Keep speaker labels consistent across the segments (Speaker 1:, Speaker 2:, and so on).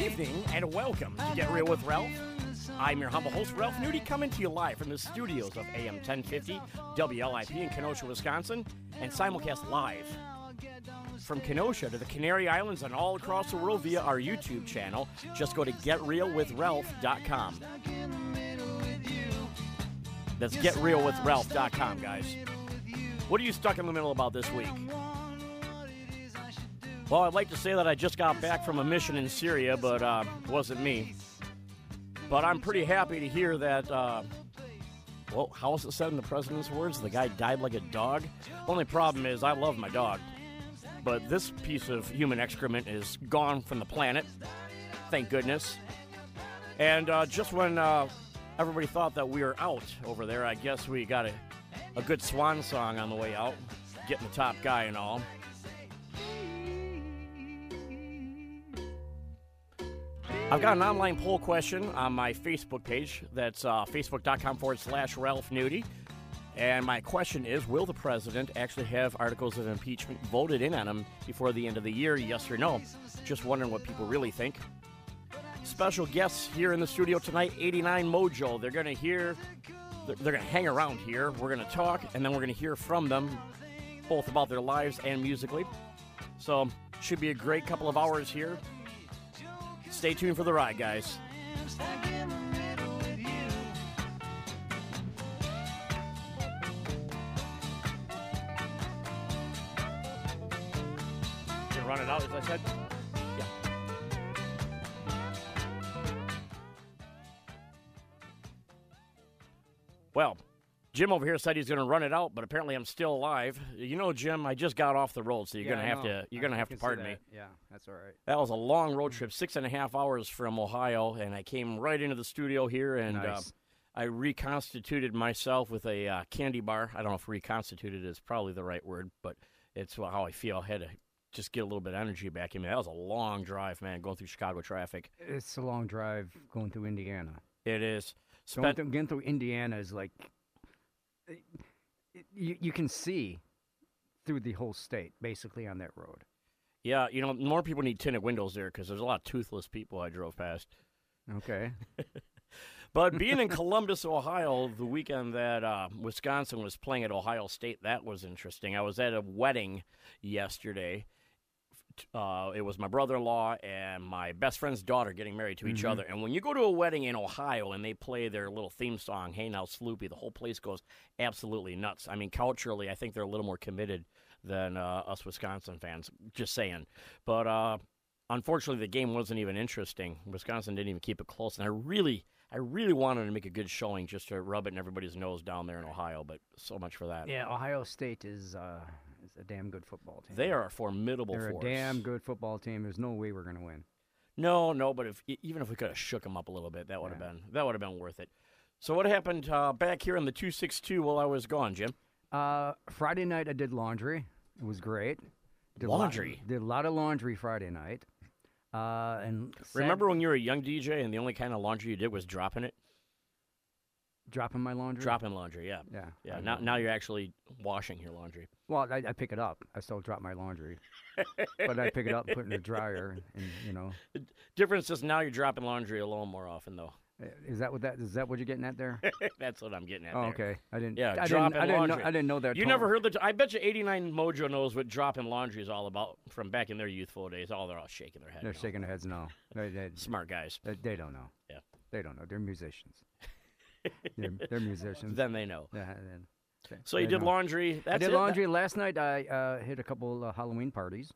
Speaker 1: Good evening and welcome to Get Real with Ralph. I'm your humble host, Ralph Nudie, coming to you live from the studios of AM 1050 WLIP in Kenosha, Wisconsin, and simulcast live from Kenosha to the Canary Islands and all across the world via our YouTube channel. Just go to getrealwithralph.com. That's getrealwithralph.com, guys. What are you stuck in the middle about this week? Well, I'd like to say that I just got back from a mission in Syria, but uh, it wasn't me. But I'm pretty happy to hear that. Uh, well, how was it said in the president's words? The guy died like a dog. Only problem is, I love my dog, but this piece of human excrement is gone from the planet. Thank goodness. And uh, just when uh, everybody thought that we were out over there, I guess we got a, a good swan song on the way out, getting the top guy and all. I've got an online poll question on my Facebook page. That's uh, facebook.com forward slash Ralph Nudie. And my question is Will the president actually have articles of impeachment voted in on him before the end of the year? Yes or no? Just wondering what people really think. Special guests here in the studio tonight 89 Mojo. They're going to hear, they're, they're going to hang around here. We're going to talk, and then we're going to hear from them both about their lives and musically. So, should be a great couple of hours here. Stay tuned for the ride, guys. Run it out, as I said? Yeah. Well, Jim over here said he's going to run it out, but apparently I'm still alive. You know, Jim, I just got off the road, so you're
Speaker 2: Yeah,
Speaker 1: going to have to you're going to have to pardon me.
Speaker 2: Yeah, that's all right.
Speaker 1: That was a long road trip, six and a half hours from Ohio, and I came right into the studio here, and uh, I reconstituted myself with a uh, candy bar. I don't know if reconstituted is probably the right word, but it's how I feel. I had to just get a little bit of energy back in me. That was a long drive, man, going through Chicago traffic.
Speaker 2: It's a long drive going through Indiana.
Speaker 1: It is.
Speaker 2: Going through, getting through Indiana is like you you can see through the whole state basically on that road.
Speaker 1: yeah, you know, more people need tinted windows there because there's a lot of toothless people I drove past.
Speaker 2: Okay.
Speaker 1: But being in Columbus, Ohio, the weekend that uh, Wisconsin was playing at Ohio State, that was interesting. I was at a wedding yesterday. Uh, it was my brother-in-law and my best friend's daughter getting married to each other. And when you go to a wedding in Ohio and they play their little theme song, "Hey Now Sloopy," the whole place goes absolutely nuts. I mean, culturally, I think they're a little more committed than uh, us Wisconsin fans. Just saying. But uh, unfortunately, the game wasn't even interesting. Wisconsin didn't even keep it close, and I really, I really wanted to make a good showing just to rub it in everybody's nose down there in Ohio. But so much for that.
Speaker 2: Yeah, Ohio State is uh, is a damn good football team.
Speaker 1: They are a formidable
Speaker 2: They're
Speaker 1: force.
Speaker 2: a damn good football team. There's no way we're gonna win.
Speaker 1: No, no, but if even if we could have shook them up a little bit, that would have
Speaker 2: Yeah.
Speaker 1: been that would have been worth it. So what happened uh, back here in the two six two while I was gone, Jim?
Speaker 2: Uh, Friday night I did laundry. It was great. Did a lot-
Speaker 1: Laundry?
Speaker 2: did a lot of laundry Friday night. Uh, and
Speaker 1: Remember when you were a young DJ and the only kind of laundry you did was dropping it,
Speaker 2: dropping my laundry?
Speaker 1: dropping laundry? Yeah,
Speaker 2: Yeah.
Speaker 1: yeah.
Speaker 2: I
Speaker 1: Now,
Speaker 2: know.
Speaker 1: now you're actually washing your laundry.
Speaker 2: Well, I, I pick it up. I still drop my laundry, but I pick it up and put it in the dryer. And you know,
Speaker 1: Difference is now you're dropping laundry a alone more often, though.
Speaker 2: Uh, is that what that is that what you're getting at there?
Speaker 1: That's what I'm getting at.
Speaker 2: oh,
Speaker 1: there.
Speaker 2: okay. I didn't.
Speaker 1: Yeah,
Speaker 2: I
Speaker 1: dropping
Speaker 2: didn't, I didn't know.
Speaker 1: laundry.
Speaker 2: I didn't know that.
Speaker 1: You
Speaker 2: term.
Speaker 1: never heard the? I bet you 89 Mojo knows what dropping laundry is all about from back in their youthful days. Oh, they're all shaking their heads.
Speaker 2: They're shaking their heads. No, they, they,
Speaker 1: Smart guys.
Speaker 2: they, they don't know.
Speaker 1: Yeah.
Speaker 2: They don't know. They're musicians. They're, they're musicians.
Speaker 1: Then they know.
Speaker 2: Yeah, then- okay,
Speaker 1: So you did
Speaker 2: know.
Speaker 1: laundry. That's
Speaker 2: I did
Speaker 1: it?
Speaker 2: laundry last night. I uh, hit a couple uh, Halloween parties.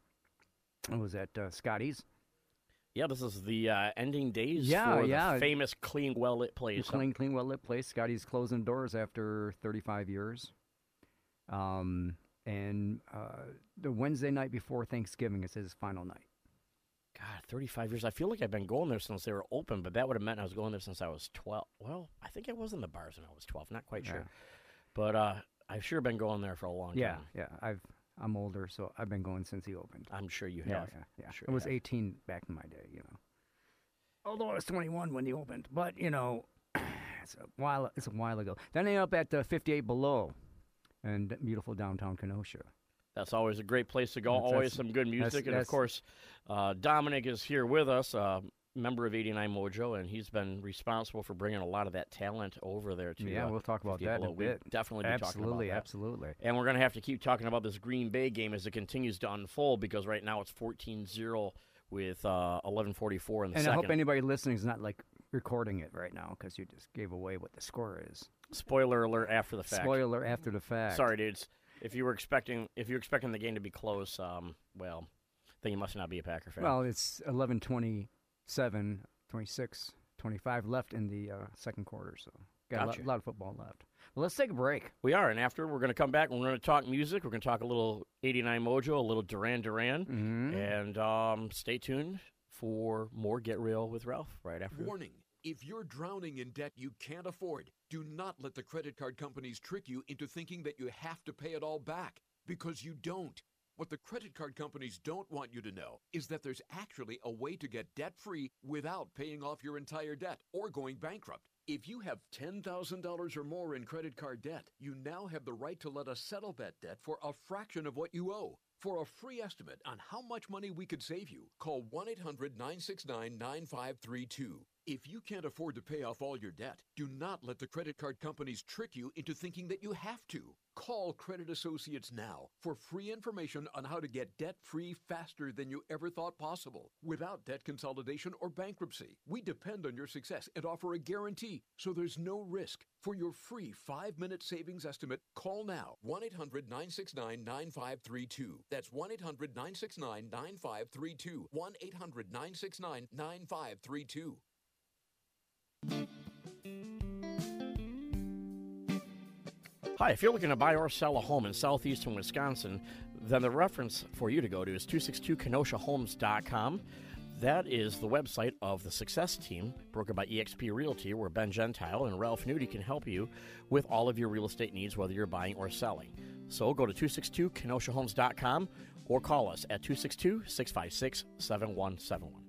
Speaker 2: I was at uh, Scotty's.
Speaker 1: Yeah, this is the uh, ending days
Speaker 2: Yeah,
Speaker 1: for
Speaker 2: yeah.
Speaker 1: the famous clean, well lit place.
Speaker 2: Clean, clean, well lit place. Scotty's closing doors after 35 years. Um, and uh, the Wednesday night before Thanksgiving is his final night.
Speaker 1: God, 35 years. I feel like I've been going there since they were open, but that would have meant I was going there since I was 12. Well, I think I was in the bars when I was 12. Not quite sure. But uh, I've sure been going there for a long
Speaker 2: Yeah,
Speaker 1: time.
Speaker 2: yeah. yeah. I've I'm older, so I've been going since he opened.
Speaker 1: I'm sure you have.
Speaker 2: yeah, yeah.
Speaker 1: Sure
Speaker 2: I was
Speaker 1: have.
Speaker 2: 18 back in my day, you know. Although I was 21 when he opened, but you know, it's a while. It's a while ago. Then I ended up at uh, 58 Below, and beautiful downtown Kenosha.
Speaker 1: That's always a great place to go.
Speaker 2: That's-
Speaker 1: always
Speaker 2: that's-
Speaker 1: some good music, and of course, uh, Dominic is here with us, uh, member of 89 Mojo, and he's been responsible for bringing a lot of that talent over there too.
Speaker 2: yeah,
Speaker 1: uh,
Speaker 2: we'll talk about that a bit.
Speaker 1: definitely be talking
Speaker 2: absolutely,
Speaker 1: about that.
Speaker 2: absolutely.
Speaker 1: And we're going to have to keep talking about this Green Bay game as it continues to unfold because right now it's 14-0 with uh, 11:44 in the
Speaker 2: And
Speaker 1: second.
Speaker 2: I hope anybody listening is not like recording it right now because you just gave away what the score is.
Speaker 1: Spoiler alert after the fact.
Speaker 2: Spoiler after the fact.
Speaker 1: Sorry, dudes. If you were expecting if you're expecting the game to be close, um, well, then you must not be a Packer fan.
Speaker 2: Well, it's 11 27, 26, 25 left in the uh, second quarter, so got a,
Speaker 1: Gotcha.
Speaker 2: lot, lot of football left. Well, let's take a break.
Speaker 1: we are, and after we're going to come back. and We're going to talk music. We're going to talk a little 89 Mojo, a little Duran Duran,
Speaker 2: Mm-hmm.
Speaker 1: and um, stay tuned for more Get Real with Ralph right after.
Speaker 3: Warning if you're drowning in debt you can't afford, do not let the credit card companies trick you into thinking that you have to pay it all back because you don't. What the credit card companies don't want you to know is that there's actually a way to get debt free without paying off your entire debt or going bankrupt. If you have $10,000 or more in credit card debt, you now have the right to let us settle that debt for a fraction of what you owe. For a free estimate on how much money we could save you, call 1 800 969 9532. If you can't afford to pay off all your debt, do not let the credit card companies trick you into thinking that you have to. Call Credit Associates now for free information on how to get debt free faster than you ever thought possible without debt consolidation or bankruptcy. We depend on your success and offer a guarantee, so there's no risk. For your free five minute savings estimate, call now 1 800 969 9532. That's 1 800 969 9532. 1 800 969 9532.
Speaker 1: Hi, if you're looking to buy or sell a home in southeastern Wisconsin, then the reference for you to go to is 262kenoshahomes.com. That is the website of the Success Team, brokered by eXp Realty, where Ben Gentile and Ralph Nudie can help you with all of your real estate needs, whether you're buying or selling. So go to 262kenoshahomes.com or call us at 262 656 7171.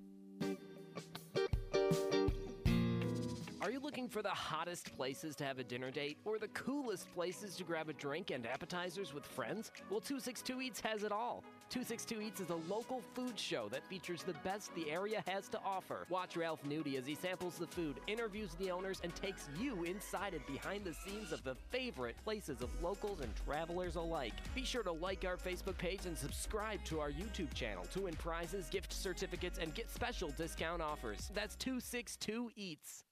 Speaker 4: For the hottest places to have a dinner date or the coolest places to grab a drink and appetizers with friends? Well, 262 Eats has it all. 262 Eats is a local food show that features the best the area has to offer. Watch Ralph Nudie as he samples the food, interviews the owners, and takes you inside and behind the scenes of the favorite places of locals and travelers alike. Be sure to like our Facebook page and subscribe to our YouTube channel to win prizes, gift certificates, and get special discount offers. That's 262 Eats.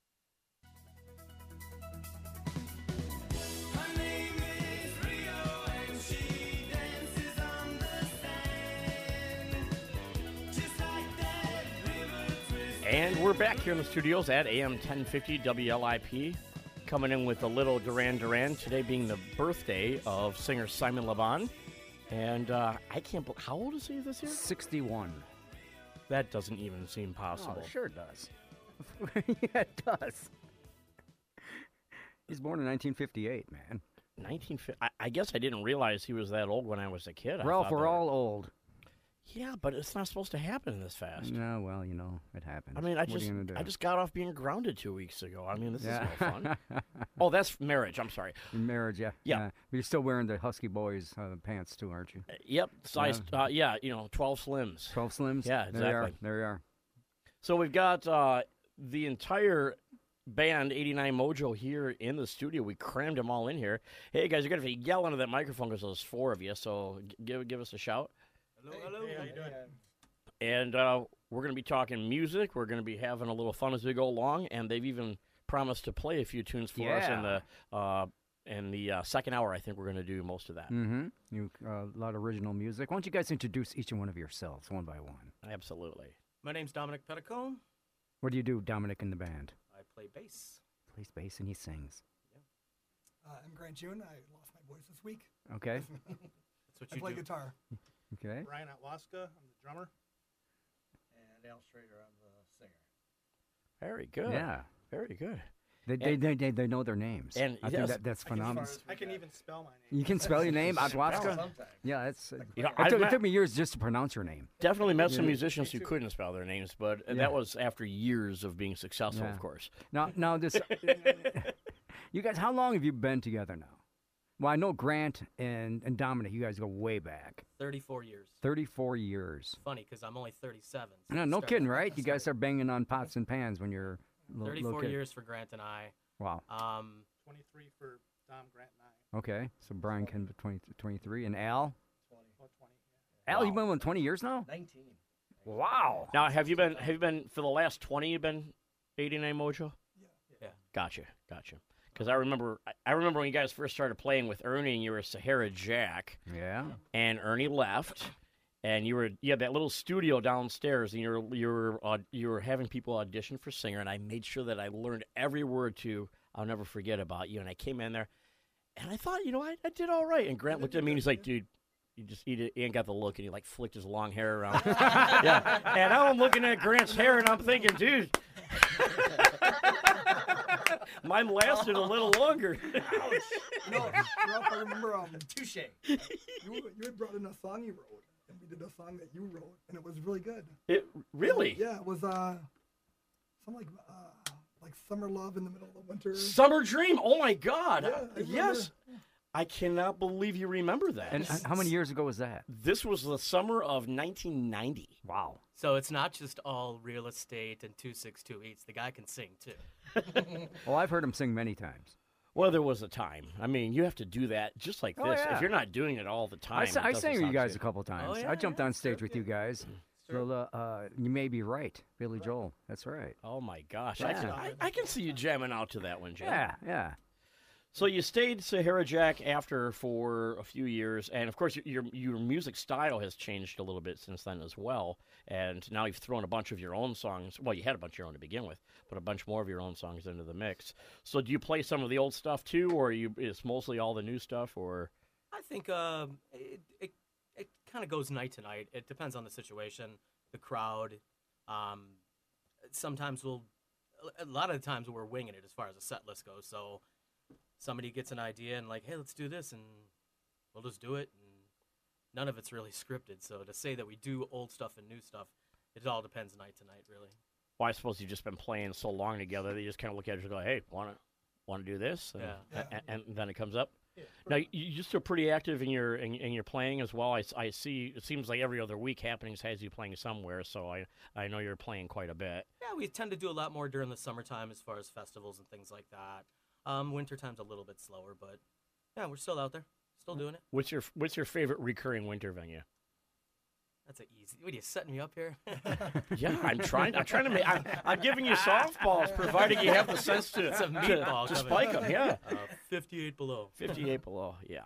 Speaker 5: And
Speaker 1: we're back here in the studios at AM 1050 WLIP, coming in with a little Duran Duran. Today being the birthday of singer Simon LeBon. And uh, I can't believe, how old is he this year?
Speaker 2: 61.
Speaker 1: That doesn't even seem possible.
Speaker 2: Oh, sure it does. yeah, it does. He's born in 1958, man.
Speaker 1: 19, I, I guess I didn't realize he was that old when I was a kid. I
Speaker 2: Ralph, we're all old.
Speaker 1: Yeah, but it's not supposed to happen this fast.
Speaker 2: No, well, you know, it happens.
Speaker 1: I mean, I
Speaker 2: What
Speaker 1: just
Speaker 2: you gonna do?
Speaker 1: I just got off being grounded two weeks ago. I mean, this
Speaker 2: yeah.
Speaker 1: is no fun. oh, that's marriage. I'm sorry.
Speaker 2: Marriage, yeah.
Speaker 1: Yeah.
Speaker 2: But you're still wearing the Husky Boys uh, pants too, aren't you?
Speaker 1: Yep, size. Uh, yeah, you know, 12 slims.
Speaker 2: 12 Slims?
Speaker 1: Yeah,
Speaker 2: There you are.
Speaker 1: exactly.
Speaker 2: There you are.
Speaker 1: So we've got uh, the entire band 89 Mojo here in the studio. We crammed them all in here. Hey guys, you're gonna have to yell into that microphone because there's four of you. So give give us a shout.
Speaker 6: Hello, hello. how you doing?
Speaker 1: And uh, we're gonna be talking music. We're gonna be having a little fun as we go along. And they've even promised to play a few tunes for us in the uh, in the uh, second hour. I think we're gonna do most of that.
Speaker 2: Mm-hmm. You uh, a lot of original music. Why don't you guys introduce each and one of yourselves one by one?
Speaker 1: Absolutely.
Speaker 6: My name's Dominic Petticone.
Speaker 2: What do you do, Dominic, in the band?
Speaker 6: I play bass.
Speaker 2: Plays bass and he sings.
Speaker 7: Uh, I'm Grant June. I lost my voice this week.
Speaker 2: Okay.
Speaker 6: That's what
Speaker 7: I
Speaker 6: you
Speaker 7: play
Speaker 6: do.
Speaker 7: guitar.
Speaker 2: Okay.
Speaker 8: Ryan Atwaska, I'm the drummer. And Al Schrader, I'm the singer.
Speaker 1: Very good.
Speaker 2: Yeah.
Speaker 1: Very good.
Speaker 2: They, they, they, they, they know their names.
Speaker 1: and
Speaker 2: I think that, that's
Speaker 8: I can,
Speaker 2: phenomenal.
Speaker 8: I can even spell my name.
Speaker 2: You can spell your name, Atwaska? Yeah, that's. Uh,
Speaker 1: You know,
Speaker 2: it,
Speaker 1: I've
Speaker 2: took, it took me years just to pronounce your name.
Speaker 1: Definitely met some
Speaker 2: Yeah.
Speaker 1: musicians who couldn't spell their names, but
Speaker 2: Yeah.
Speaker 1: that was after years of being successful,
Speaker 2: Yeah.
Speaker 1: of course.
Speaker 2: Now, now this. you guys, how long have you been together now? Well, I know Grant and, and Dominic, you guys go way back.
Speaker 6: 34 years.
Speaker 2: 34 years.
Speaker 6: Funny because I'm only 37. so
Speaker 2: No, no kidding, right? You guys are banging on pots and pans when you're little,
Speaker 6: 34
Speaker 2: little kid.
Speaker 6: years for Grant and I.
Speaker 2: Wow.
Speaker 6: Um,
Speaker 8: 23 for Dom, Grant, and I.
Speaker 2: Okay. So Brian can be 20, 23. And Al?
Speaker 8: 20. Oh, 20, yeah.
Speaker 2: Al, you've been with 20 years now?
Speaker 8: 19.
Speaker 2: Wow.
Speaker 1: Now, have you been have you been for the last twenty? You've been eighty nine Mojo.
Speaker 6: Yeah. Yeah.
Speaker 1: Gotcha, gotcha. Because I remember I- I remember when you guys first started playing with Ernie, and you were Sahara Jack,
Speaker 2: Yeah.
Speaker 1: and Ernie left, and you were you had that little studio downstairs, and you were you were uh, you were having people audition for singer, and I made sure that I learned every word to I'll never forget about you, and I came in there, and I thought you know I, I did all right, and Grant looked at me and he's like, dude. You just he, did, he ain't got the look, and he like flicked his long hair around. yeah, and now I'm looking at Grant's hair, and I'm thinking, dude, mine lasted a little longer.
Speaker 7: No, Ralph, I remember um,
Speaker 8: Touche.
Speaker 7: you, you had brought in a song you wrote, and we did a song that you wrote, and it was really good.
Speaker 1: It really
Speaker 7: Yeah, it was uh, something like uh, like summer love in the middle of the winter.
Speaker 1: summer dream. Oh my God!
Speaker 7: Yeah, I
Speaker 1: yes, I cannot believe you remember that.
Speaker 2: And uh, how many years ago was that?
Speaker 1: This was the summer of 1990.
Speaker 2: Wow.
Speaker 6: so it's not just all real estate and 262 eats. The guy can sing too.
Speaker 2: Well, I've heard him sing many times.
Speaker 1: Well, there was a time. I mean, you have to do that just like
Speaker 2: Oh,
Speaker 1: this.
Speaker 2: yeah.
Speaker 1: If you're not doing it all the time,
Speaker 2: I, I sang with you guys
Speaker 1: good.
Speaker 2: a couple times.
Speaker 6: yeah,
Speaker 2: I jumped
Speaker 6: yeah,
Speaker 2: on stage with you guys. So, uh, uh, you may be right, Billy Joel. That's right.
Speaker 1: Oh my gosh, I can I, I can see you jamming out to that one, Jim.
Speaker 2: Yeah, yeah.
Speaker 1: So you stayed Sahara Jack after for a few years, and of course your, your music style has changed a little bit since then as well. And now you've thrown a bunch of your own songs. Well, you had a bunch of your own to begin with, but a bunch more of your own songs into the mix. So do you play some of the old stuff too, or you it's mostly all the new stuff? Or
Speaker 6: I think um, it it, it kind of goes night to night. It depends on the situation, the crowd. Um, sometimes we'll, a lot of the times we're winging it as far as the set list goes. So somebody gets an idea and like, hey, let's do this, and we'll just do it. And none of it's really scripted. So to say that we do old stuff and new stuff, it all depends night to night, really.
Speaker 1: well, I suppose you've just been playing so long together that you just kind of look at it and go, "Hey, want to want to do this?" And,
Speaker 6: Yeah.
Speaker 1: a- and, then it comes up. Now you- you're still pretty active in your in, in your playing as well. I see. It seems like every other week happenings has you playing somewhere. So I I know you're playing quite a bit.
Speaker 6: Yeah, we tend to do a lot more during the summertime as far as festivals and things like that. Um, wintertime's a little bit slower, but yeah, we're still out there, still doing it.
Speaker 1: What's your What's your favorite recurring winter venue?
Speaker 6: That's a easy. What are you setting me up here?
Speaker 1: Yeah, I'm trying. I'm trying to make. I'm, I'm giving you softballs, providing you have the sense to
Speaker 6: It's a
Speaker 1: to,
Speaker 6: meatball
Speaker 1: to
Speaker 6: coming.
Speaker 1: spike them. Yeah,
Speaker 6: uh, 58 below.
Speaker 1: 58 below. Yeah.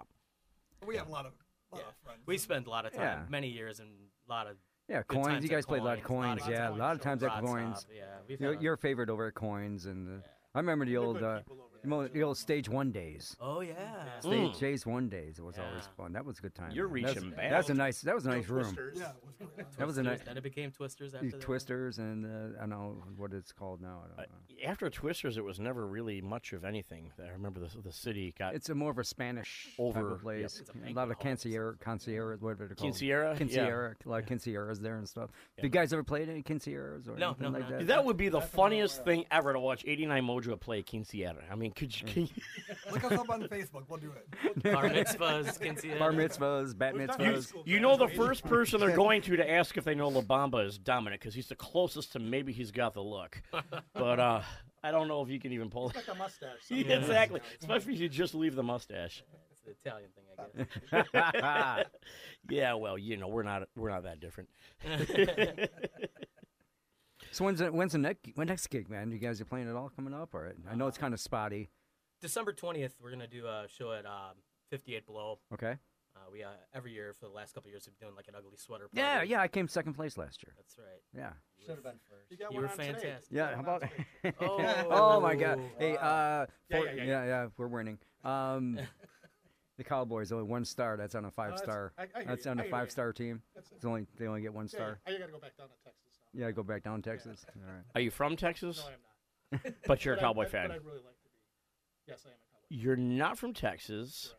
Speaker 7: We have a lot of, lot
Speaker 6: Yeah.
Speaker 7: of friends.
Speaker 6: We spend a lot of time,
Speaker 2: Yeah.
Speaker 6: many years, and a lot of
Speaker 2: Yeah,
Speaker 6: good
Speaker 2: coins.
Speaker 6: times
Speaker 2: You guys played a lot of coins.
Speaker 6: lot
Speaker 2: Yeah, a lot of times at coins.
Speaker 6: Stop, Yeah, we've
Speaker 2: Your,
Speaker 6: had a-
Speaker 2: your favorite over at coins, and uh, I remember the old, uh,
Speaker 8: people over
Speaker 2: the,
Speaker 8: there,
Speaker 2: mo- the old stage one days.
Speaker 6: Oh yeah.
Speaker 2: Stage
Speaker 1: Mm.
Speaker 2: J's one days. It was always fun. That was a good time.
Speaker 1: You're
Speaker 2: man. That's-
Speaker 1: reaching back.
Speaker 2: That's a nice. That was a nice room.
Speaker 8: twisters.
Speaker 7: Yeah, it was great.
Speaker 2: That was a nice.
Speaker 6: Twisters, Then it became Twisters after that.
Speaker 2: Twisters and uh, I don't know what it's called now. I
Speaker 1: Uh,
Speaker 2: don't know.
Speaker 1: after Twisters, it was never really much of anything. I remember the the city got
Speaker 2: It's a more of a Spanish type
Speaker 1: Over-
Speaker 2: of place.
Speaker 6: It's a
Speaker 2: a
Speaker 6: banquet
Speaker 2: lot of
Speaker 6: hall.
Speaker 2: quinceañera, quinceañeras, whatever they're called.
Speaker 1: Quinceañera. Yeah.
Speaker 2: Quinceañera, a lot of quinceañeras there and stuff. Have you guys ever played any quinceañeras or
Speaker 6: No,
Speaker 2: anything
Speaker 6: no,
Speaker 2: like
Speaker 6: no.
Speaker 2: that?
Speaker 1: That would be the funniest thing ever to watch 89 Mojo play Quinceañera. I mean, could you? Can you
Speaker 7: Look us up on Facebook. We'll do it.
Speaker 6: Bar mitzvahs, quinceañeras.
Speaker 2: Bar mitzvahs, bat
Speaker 8: We've
Speaker 1: You,
Speaker 2: mitzvahs.
Speaker 1: you know the first person they're going to to ask if they know La Bamba is Dominic because he's the closest to maybe he's got the look. But uh, I don't know if you can even pull it.
Speaker 8: Like a mustache.
Speaker 1: Yeah, exactly. Especially if you just leave the mustache.
Speaker 6: It's the Italian thing, I guess.
Speaker 1: yeah, well, you know, we're not we're not that different.
Speaker 2: So when's the, when's the next when next gig, man? You guys are playing it all coming up, or I know it's kind of spotty.
Speaker 6: December 20th, we're gonna do a show at um, 58 Below.
Speaker 2: Okay.
Speaker 6: Uh, we uh, every year for the last couple of years we've been doing like an ugly sweater.
Speaker 2: Yeah,
Speaker 6: party.
Speaker 2: yeah. Yeah. I came second place last year.
Speaker 6: That's right.
Speaker 2: Yeah.
Speaker 8: Should have been first. You got
Speaker 6: You were
Speaker 8: on
Speaker 6: fantastic.
Speaker 8: You
Speaker 2: Yeah. How about?
Speaker 8: today.
Speaker 2: oh my God. Hey,
Speaker 6: Wow.
Speaker 2: uh,
Speaker 8: Yeah,
Speaker 2: for-
Speaker 8: yeah, yeah,
Speaker 2: yeah, yeah, We're winning. Um, the Cowboys only one star. That's on a five
Speaker 8: that's-
Speaker 2: star.
Speaker 8: I- I
Speaker 2: That's
Speaker 8: you,
Speaker 2: on
Speaker 8: I
Speaker 2: a
Speaker 8: hear you.
Speaker 2: five star team.
Speaker 8: That's-
Speaker 2: It's only they only get one
Speaker 8: Yeah,
Speaker 2: star.
Speaker 8: I gotta go back down to Texas now.
Speaker 2: Yeah, go back down Texas. All right.
Speaker 1: Are you from Texas?
Speaker 8: No, I'm not.
Speaker 1: But you're a
Speaker 8: But I-
Speaker 1: Cowboy
Speaker 8: but-
Speaker 1: fan.
Speaker 8: But I'd really like to be. Yes, I am a Cowboy.
Speaker 1: You're not from Texas.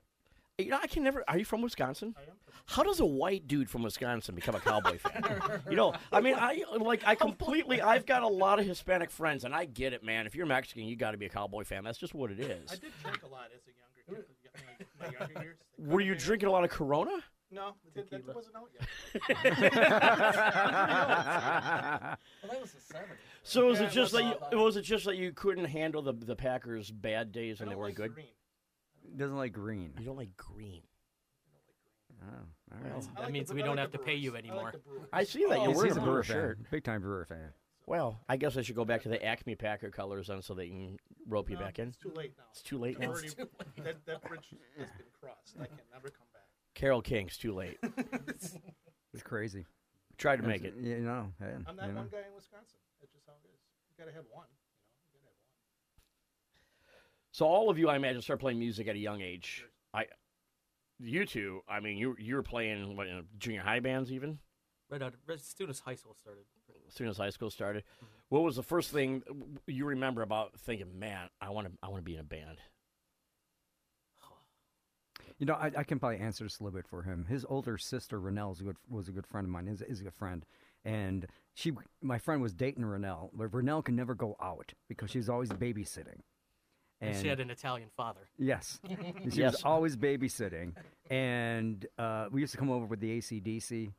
Speaker 1: You know, I can never. Are you from Wisconsin?
Speaker 8: I am. From,
Speaker 1: How does a white dude from Wisconsin become a Cowboy fan? You know, I mean, I like, I completely. I've got a lot of Hispanic friends, and I get it, man. If you're Mexican, you got to be a Cowboy fan. That's just what it is.
Speaker 8: I did drink a lot as a younger kid. You know, my younger years.
Speaker 1: Were you drinking a lot of Corona?
Speaker 8: No, it, that
Speaker 6: Tequila.
Speaker 8: wasn't out yet.
Speaker 9: Well, that was the 70s.
Speaker 1: So was
Speaker 8: Yeah,
Speaker 1: it just
Speaker 8: it
Speaker 1: that
Speaker 8: was
Speaker 1: you,
Speaker 8: all
Speaker 1: was it just that you couldn't handle the the Packers' bad days
Speaker 8: I
Speaker 1: when they weren't
Speaker 8: like
Speaker 1: good?
Speaker 8: green.
Speaker 2: Doesn't like green.
Speaker 1: You don't like green.
Speaker 2: Oh, all right.
Speaker 1: Well,
Speaker 6: That
Speaker 8: like
Speaker 6: means
Speaker 8: Bre-
Speaker 6: we
Speaker 8: I
Speaker 6: don't
Speaker 8: like
Speaker 6: have to pay you
Speaker 8: Brewers. I
Speaker 6: anymore.
Speaker 8: like.
Speaker 1: I see that
Speaker 8: Oh,
Speaker 1: you're wearing
Speaker 2: a
Speaker 1: a
Speaker 2: Brewer
Speaker 1: Brewer
Speaker 2: fan.
Speaker 1: shirt.
Speaker 2: Big time Brewer fan.
Speaker 1: Well, I guess I should go back to the Acme Packer colors then, so they can rope you
Speaker 8: No,
Speaker 1: back in.
Speaker 8: It's too late now.
Speaker 1: It's too late
Speaker 8: I've
Speaker 1: now.
Speaker 8: already- that, that bridge has been crossed. I can never come back.
Speaker 1: Carole King's too late.
Speaker 2: It's crazy.
Speaker 1: Tried to make it.
Speaker 2: You know. hey,
Speaker 8: I'm that
Speaker 2: you know.
Speaker 8: one guy in Wisconsin. That's just how it is. You gotta have one. You know, you gotta have one.
Speaker 1: So all of you, I imagine, start playing music at a young age. I, you two, I mean, you you were playing what in junior high bands even
Speaker 6: Right out, right, as soon as high school started.
Speaker 1: as soon as high school started. What was the first thing you remember about thinking, man, I want to I want to be in a band?
Speaker 2: You know, I, I can probably answer this a little bit for him. His older sister, Renelle, is a good, was a good friend of mine. Is, is a good friend, and she, my friend, was dating Renelle. But Renelle could never go out because she was always babysitting.
Speaker 6: And she had an Italian father.
Speaker 2: Yes. She
Speaker 1: Yes.
Speaker 2: was always babysitting. And uh, we used to come over with the AC/DC,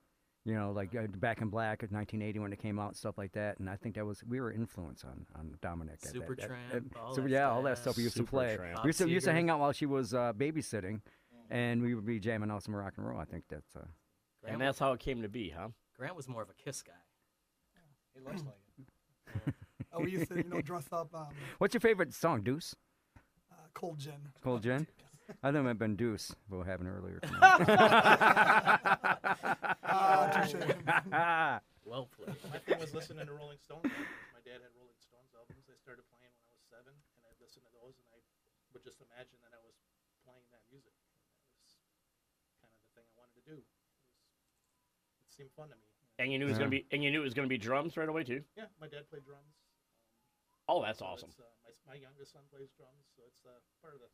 Speaker 2: you know, like uh, Back in Black of 1980 when it came out and stuff like that. And I think that was, we were influenced on, on Dominic. at that- at- at-
Speaker 6: all
Speaker 2: so,
Speaker 6: that
Speaker 2: yeah, all that stuff we used to play.
Speaker 1: Supertramp.
Speaker 2: We used to, we used to hang out while she was uh, babysitting. And we would be jamming out some rock and roll. I think that's. Uh,
Speaker 6: Grant,
Speaker 1: And that's how it came to be, huh?
Speaker 6: Grant was more of a Kiss guy.
Speaker 9: He looks like it.
Speaker 7: Oh, we used to, you know, dress up um,
Speaker 2: what's your favorite song, Deuce?
Speaker 7: uh, cold gin.
Speaker 2: Cold Gin? I think it might have been Deuce we'll have earlier. tonight.
Speaker 7: Ah.
Speaker 6: Well played.
Speaker 8: My thing was listening to Rolling Stones. albums. My dad had Rolling Stones albums. I started playing when I was seven, and I'd listen to those, and I would just imagine that I was playing that music. And that was kind of the thing I wanted to do. It, was, it seemed fun to me.
Speaker 1: And you knew it was gonna be and you knew it was gonna be drums right away too.
Speaker 8: Yeah, my dad played drums.
Speaker 1: Oh, that's
Speaker 8: so
Speaker 1: awesome.
Speaker 8: It's, uh, my, my youngest son plays drums, so it's uh, part of the.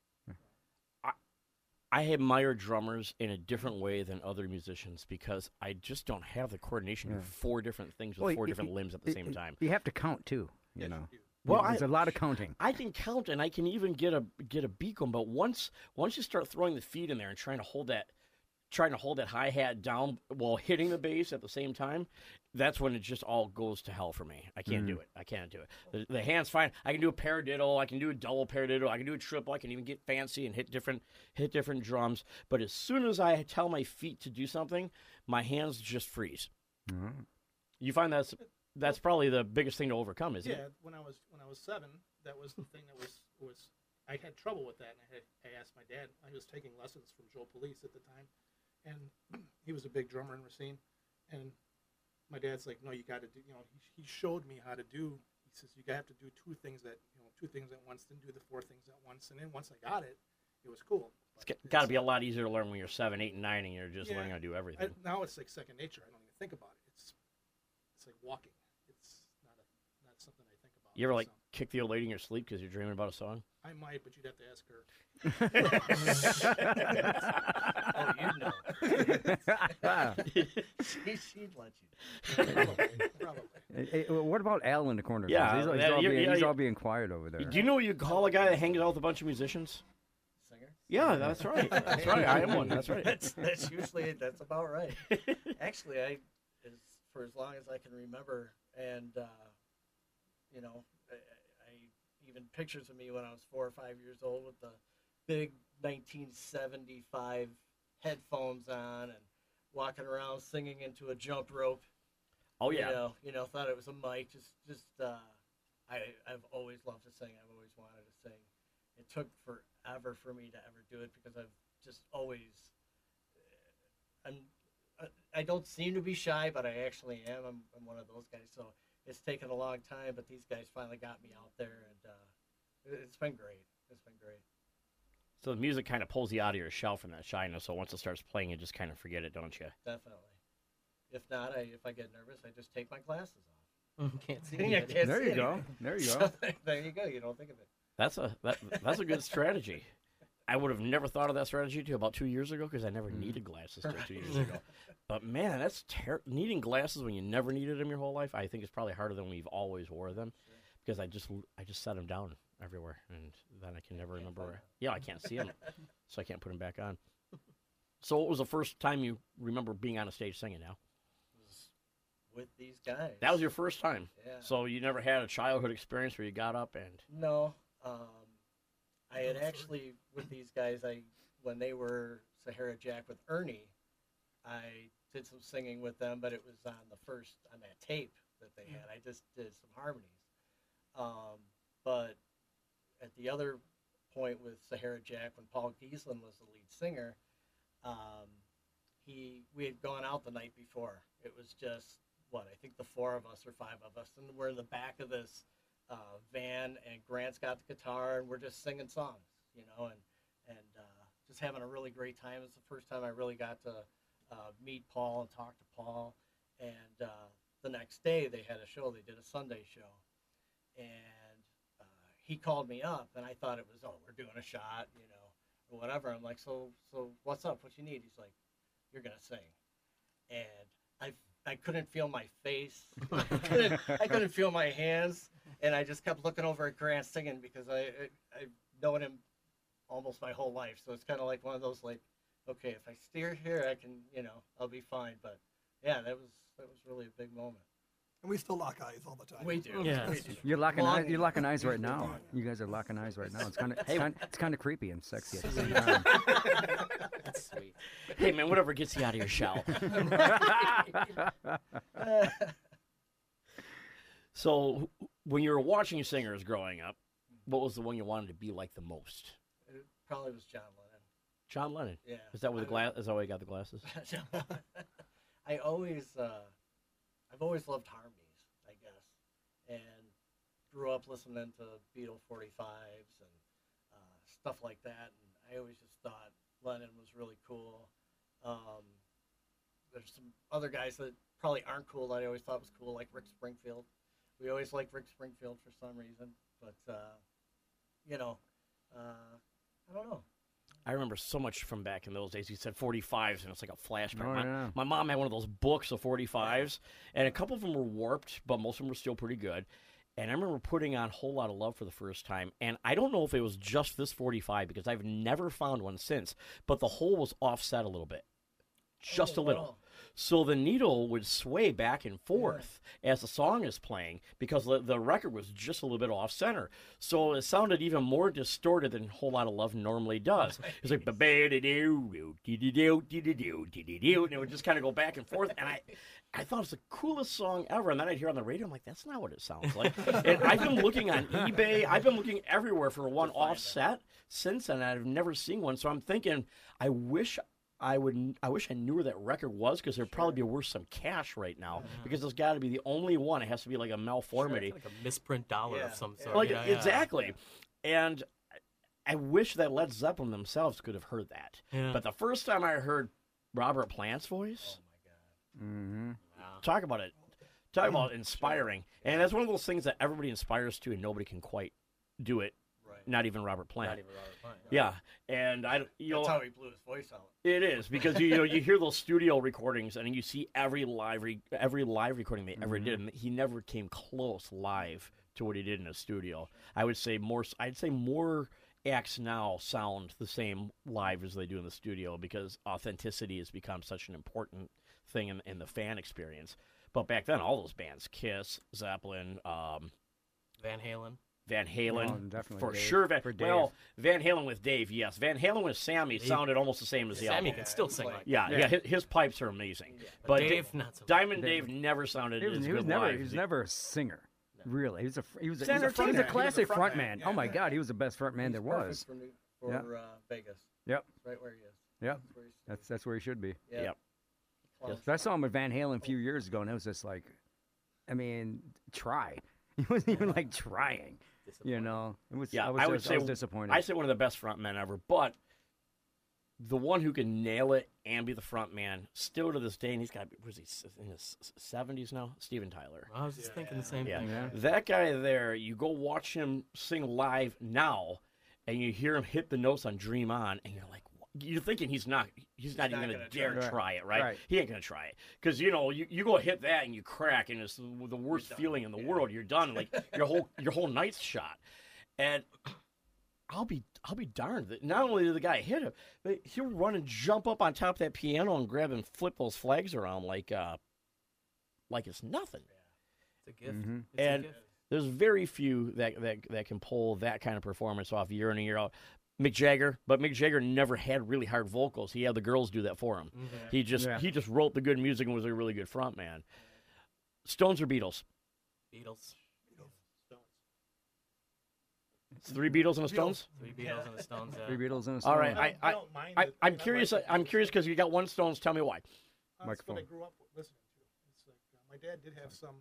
Speaker 1: I admire drummers in a different way than other musicians because I just don't have the coordination to do
Speaker 2: Yeah.
Speaker 1: four different things with
Speaker 2: Well,
Speaker 1: four
Speaker 2: y-
Speaker 1: different
Speaker 2: y-
Speaker 1: limbs at the
Speaker 2: y-
Speaker 1: same
Speaker 2: y-
Speaker 1: time.
Speaker 2: You have to count too. You
Speaker 8: Yes,
Speaker 2: know,
Speaker 8: you do.
Speaker 1: Well,
Speaker 2: there's
Speaker 1: I-
Speaker 2: a lot of counting.
Speaker 1: I can count and I can even get a get a beat going, but once once you start throwing the feet in there and trying to hold that trying to hold that hi hat down while hitting the bass at the same time, that's when it just all goes to hell for me. I can't do it. I can't do it. The, the hands fine. I can do a paradiddle. I can do a double paradiddle. I can do a triple. I can even get fancy and hit different hit different drums. But as soon as I tell my feet to do something, my hands just freeze.
Speaker 2: Mhm.
Speaker 1: You find that's that's probably the biggest thing to overcome, isn't
Speaker 8: Yeah,
Speaker 1: it?
Speaker 8: when I was when I was seven, that was the thing that was was I had trouble with that, and I had I asked my dad. I was taking lessons from Joe Police at the time, and he was a big drummer in Racine, and my dad's like, no, you got to do. You know, he, he showed me how to do. He says you have to do two things that you know two things at once, then do the four things at once, and then once I got it, it was cool.
Speaker 1: It's
Speaker 8: But
Speaker 1: got to be a lot easier to learn when you're seven, eight, and nine, and you're just
Speaker 8: Yeah.
Speaker 1: learning how to do
Speaker 8: I,
Speaker 1: everything.
Speaker 8: now it's like second nature. I don't even think about it. It's it's like walking. It's not a not something I think about.
Speaker 1: You ever like
Speaker 8: So,
Speaker 1: kick the old lady in your sleep because you're dreaming about a song?
Speaker 8: I might, but you'd have to ask her.
Speaker 9: Oh, you know. she, she'd let you.
Speaker 8: Probably. probably.
Speaker 2: Hey, hey, what about Al in the corner?
Speaker 1: Yeah,
Speaker 2: he's, he's
Speaker 1: that-
Speaker 2: all,
Speaker 1: you're-
Speaker 2: being,
Speaker 1: yeah,
Speaker 2: he's
Speaker 1: you're-
Speaker 2: all being quiet over there.
Speaker 1: Do you know what you call a guy that hangs out with a bunch of musicians?
Speaker 9: Singer?
Speaker 1: Yeah, that's right. That's right. I am one. That's right.
Speaker 9: That's, that's usually that's about right. Actually, I as for as long as I can remember, and uh, you know, I, I even pictures of me when I was four or five years old with the big 1975 headphones on and walking around singing into a jump rope.
Speaker 1: Oh yeah.
Speaker 9: You know, you know, thought it was a mic. Just, just. Uh, I, I've always loved to sing. I've always wanted to sing. It took forever for me to ever do it because I've just always. uh, I'm. I don't seem to be shy, but I actually am. I'm, I'm one of those guys. So it's taken a long time, but these guys finally got me out there, and uh, it's been great. It's been great.
Speaker 1: So the music kind of pulls you out of your shell from that shyness. So once it starts playing, you just kind of forget it, don't you?
Speaker 9: Definitely. If not, I if I get nervous, I just take my glasses off.
Speaker 6: Can't see
Speaker 9: I can't
Speaker 2: There
Speaker 9: see
Speaker 2: you go. There you
Speaker 9: So
Speaker 2: go.
Speaker 9: there you go. You don't think of it.
Speaker 1: That's a that, that's a good strategy. I would have never thought of that strategy till about two years ago because I never mm. needed glasses till two years ago. But man, that's ter- needing glasses when you never needed them your whole life. I think it's probably harder than we've always wore them because I just I just set them down everywhere, and then I can never remember. Where. Yeah, I can't see them, so I can't put them back on. So, what was the first time you remember being on a stage singing? Now,
Speaker 9: with these guys.
Speaker 1: that was your first time.
Speaker 9: Yeah.
Speaker 1: So you never had a childhood experience where you got up and
Speaker 9: No, um, I had actually with these guys. I when they were Sahara Jack with Ernie, I did some singing with them, but it was on the first on that tape that they had. I just did some harmonies. Um, but at the other point with Sahara Jack, when Paul Giesland was the lead singer, um, he we had gone out the night before. It was just what I think the four of us or five of us, and we're in the back of this uh, van, and Grant's got the guitar, and we're just singing songs, you know, and and uh, just having a really great time. It's the first time I really got to uh, meet Paul and talk to Paul. And uh, the next day they had a show. They did a Sunday show, and he called me up, and I thought it was oh we're doing a shot, you know, or whatever. I'm like so so what's up? What you need? He's like you're gonna sing, and I I couldn't feel my face. I couldn't, I couldn't feel my hands, and I just kept looking over at Grant singing because I, I I've known him almost my whole life. So it's kind of like one of those like, okay, if I steer here, I can you know I'll be fine. But yeah, that was that was really a big moment.
Speaker 7: And we still lock eyes all the time.
Speaker 9: We do.
Speaker 1: Yeah.
Speaker 9: we do.
Speaker 2: You're locking
Speaker 9: Long-
Speaker 2: eyes. You're locking eyes right now. You guys are locking eyes right now. It's kind of it's kind, it's kind of creepy and sexy at the same time.
Speaker 1: that's sweet. hey man, whatever gets you out of your shell. so, when you were watching singers growing up, what was the one you wanted to be like the most?
Speaker 9: It probably was John Lennon.
Speaker 1: John Lennon.
Speaker 9: Yeah.
Speaker 1: Is that with the
Speaker 9: I-
Speaker 1: glass? Is that why you got the glasses?
Speaker 9: I always, uh, I've always loved harmonies, I guess, and grew up listening to Beatle 45s and uh, stuff like that. And I always just thought Lennon was really cool. Um, there's some other guys that probably aren't cool that I always thought was cool, like Rick Springfield. We always liked Rick Springfield for some reason, but uh, you know, uh, I don't know.
Speaker 1: I remember so much from back in those days. You said 45s, and it's like a flashback.
Speaker 2: Oh,
Speaker 1: my,
Speaker 2: yeah.
Speaker 1: my mom had one of those books of 45s, and a couple of them were warped, but most of them were still pretty good. And I remember putting on a Whole Lot of Love for the first time, and I don't know if it was just this 45 because I've never found one since, but the hole was offset a little bit. Just
Speaker 9: Oh,
Speaker 1: a little.
Speaker 9: wow.
Speaker 1: So the needle would sway back and forth as the song is playing because the, the record was just a little bit off center. So it sounded even more distorted than Whole Lot of Love normally does. It's like and it would just kind of go back and forth. And I, I thought it was the coolest song ever. And then I'd hear on the radio, I'm like, that's not what it sounds like. and I've been looking on eBay, I've been looking everywhere for one offset since then. and I've never seen one. So I'm thinking, I wish I would. I wish I knew where that record was because it'd probably be worth some cash right now because it's got to be the only one. It has to be like a malformity,
Speaker 6: like a misprint dollar
Speaker 9: Yeah,
Speaker 6: of some sort.
Speaker 1: like
Speaker 6: yeah, yeah.
Speaker 1: exactly. And I I wish that Led Zeppelin themselves could have heard that.
Speaker 6: Yeah.
Speaker 1: But the first time I heard Robert Plant's voice,
Speaker 2: mm-hmm
Speaker 1: talk about it, talk about inspiring, and that's one of those things that everybody inspires to, and nobody can quite do it. Not even Robert Plant.
Speaker 6: Not even Robert Plant.
Speaker 1: Yeah, and I, you know,
Speaker 9: That's how he blew his voice out.
Speaker 1: It is because you, you know you hear those studio recordings and you see every live re- every live recording they ever did, and he never came close live to what he did in a studio. I would say more. I'd say more acts now sound the same live as they do in the studio because authenticity has become such an important thing in, in the fan experience. But back then, all those bands, Kiss, Zeppelin, um,
Speaker 6: Van Halen.
Speaker 1: Van Halen, for
Speaker 2: Dave.
Speaker 1: sure. Van,
Speaker 2: For Dave.
Speaker 1: well, Van Halen with Dave, yes. Van Halen with Sammy sounded almost the same as the other.
Speaker 6: Sammy
Speaker 1: album.
Speaker 6: can still sing
Speaker 9: like-
Speaker 6: like
Speaker 1: Yeah, yeah, his, his pipes are amazing. But
Speaker 6: Dave,
Speaker 1: Da-
Speaker 6: not so.
Speaker 1: Diamond Dave, never sounded
Speaker 2: He was,
Speaker 1: as
Speaker 2: he
Speaker 1: good
Speaker 2: was never
Speaker 1: live
Speaker 2: he was never a singer. Really, he was a he was a,
Speaker 1: He's
Speaker 2: he was a, he was
Speaker 1: He
Speaker 2: a
Speaker 1: was a
Speaker 2: classic
Speaker 9: front
Speaker 2: front
Speaker 9: man,
Speaker 2: man. Oh my. God, he was the best front man there was.
Speaker 9: for, New, for
Speaker 2: Yeah.
Speaker 9: uh, Vegas.
Speaker 2: Yep,
Speaker 9: That's right where he is.
Speaker 2: yep.
Speaker 9: That's where he's
Speaker 2: That's that's where he should be.
Speaker 9: yeah.
Speaker 1: Yep.
Speaker 9: Clown
Speaker 2: I saw him with Van Halen a few years ago, and it was just like, I mean, try. He wasn't even like trying. You know, it was.
Speaker 1: Yeah,
Speaker 2: I, was
Speaker 1: I would
Speaker 2: just-
Speaker 1: say
Speaker 2: I was disappointed.
Speaker 1: I say one of the best front men ever, but the one who can nail it and be the front man still to this day, and he's got was he in his seventies now? Steven Tyler.
Speaker 6: I was just thinking the same
Speaker 1: Yeah.
Speaker 6: thing.
Speaker 2: Yeah.
Speaker 1: That guy there, you go watch him sing live now, and you hear him hit the notes on "Dream On," and you're like, "What?" You're thinking he's not, he's not,
Speaker 9: not
Speaker 1: even
Speaker 9: gonna
Speaker 1: gonna dare
Speaker 2: try.
Speaker 1: try it, right?
Speaker 2: Right.
Speaker 1: He ain't gonna try it because you know you, you go hit that and you crack, and it's the the worst feeling in the world. You're done, like your whole your whole night's shot. and I'll be I'll be darned that not only did the guy hit him, but he'll run and jump up on top of that piano and grab and flip those flags around like uh like it's nothing.
Speaker 6: It's a gift.
Speaker 2: Mhm.
Speaker 6: It's a
Speaker 1: And
Speaker 6: gift.
Speaker 1: there's very few that, that that can pull that kind of performance off year in and year out. Mick Jagger, but Mick Jagger never had really hard vocals. He had the girls do that for him. He just
Speaker 2: Yeah.
Speaker 1: he just wrote the good music and was a really good front man. Stones or Beatles?
Speaker 6: Beatles.
Speaker 8: Stones.
Speaker 1: It's three Beatles and the Stones.
Speaker 6: Three Beatles and the Stones. Yeah.
Speaker 2: Three Beatles and a
Speaker 1: Stones.
Speaker 2: All
Speaker 1: right,
Speaker 8: I,
Speaker 1: I,
Speaker 8: I,
Speaker 1: I,
Speaker 8: I am
Speaker 1: curious.
Speaker 8: like
Speaker 1: I'm curious because you got one Stones. Tell me why.
Speaker 8: Uh, That's what I grew up listening to. It's like uh, my dad did have some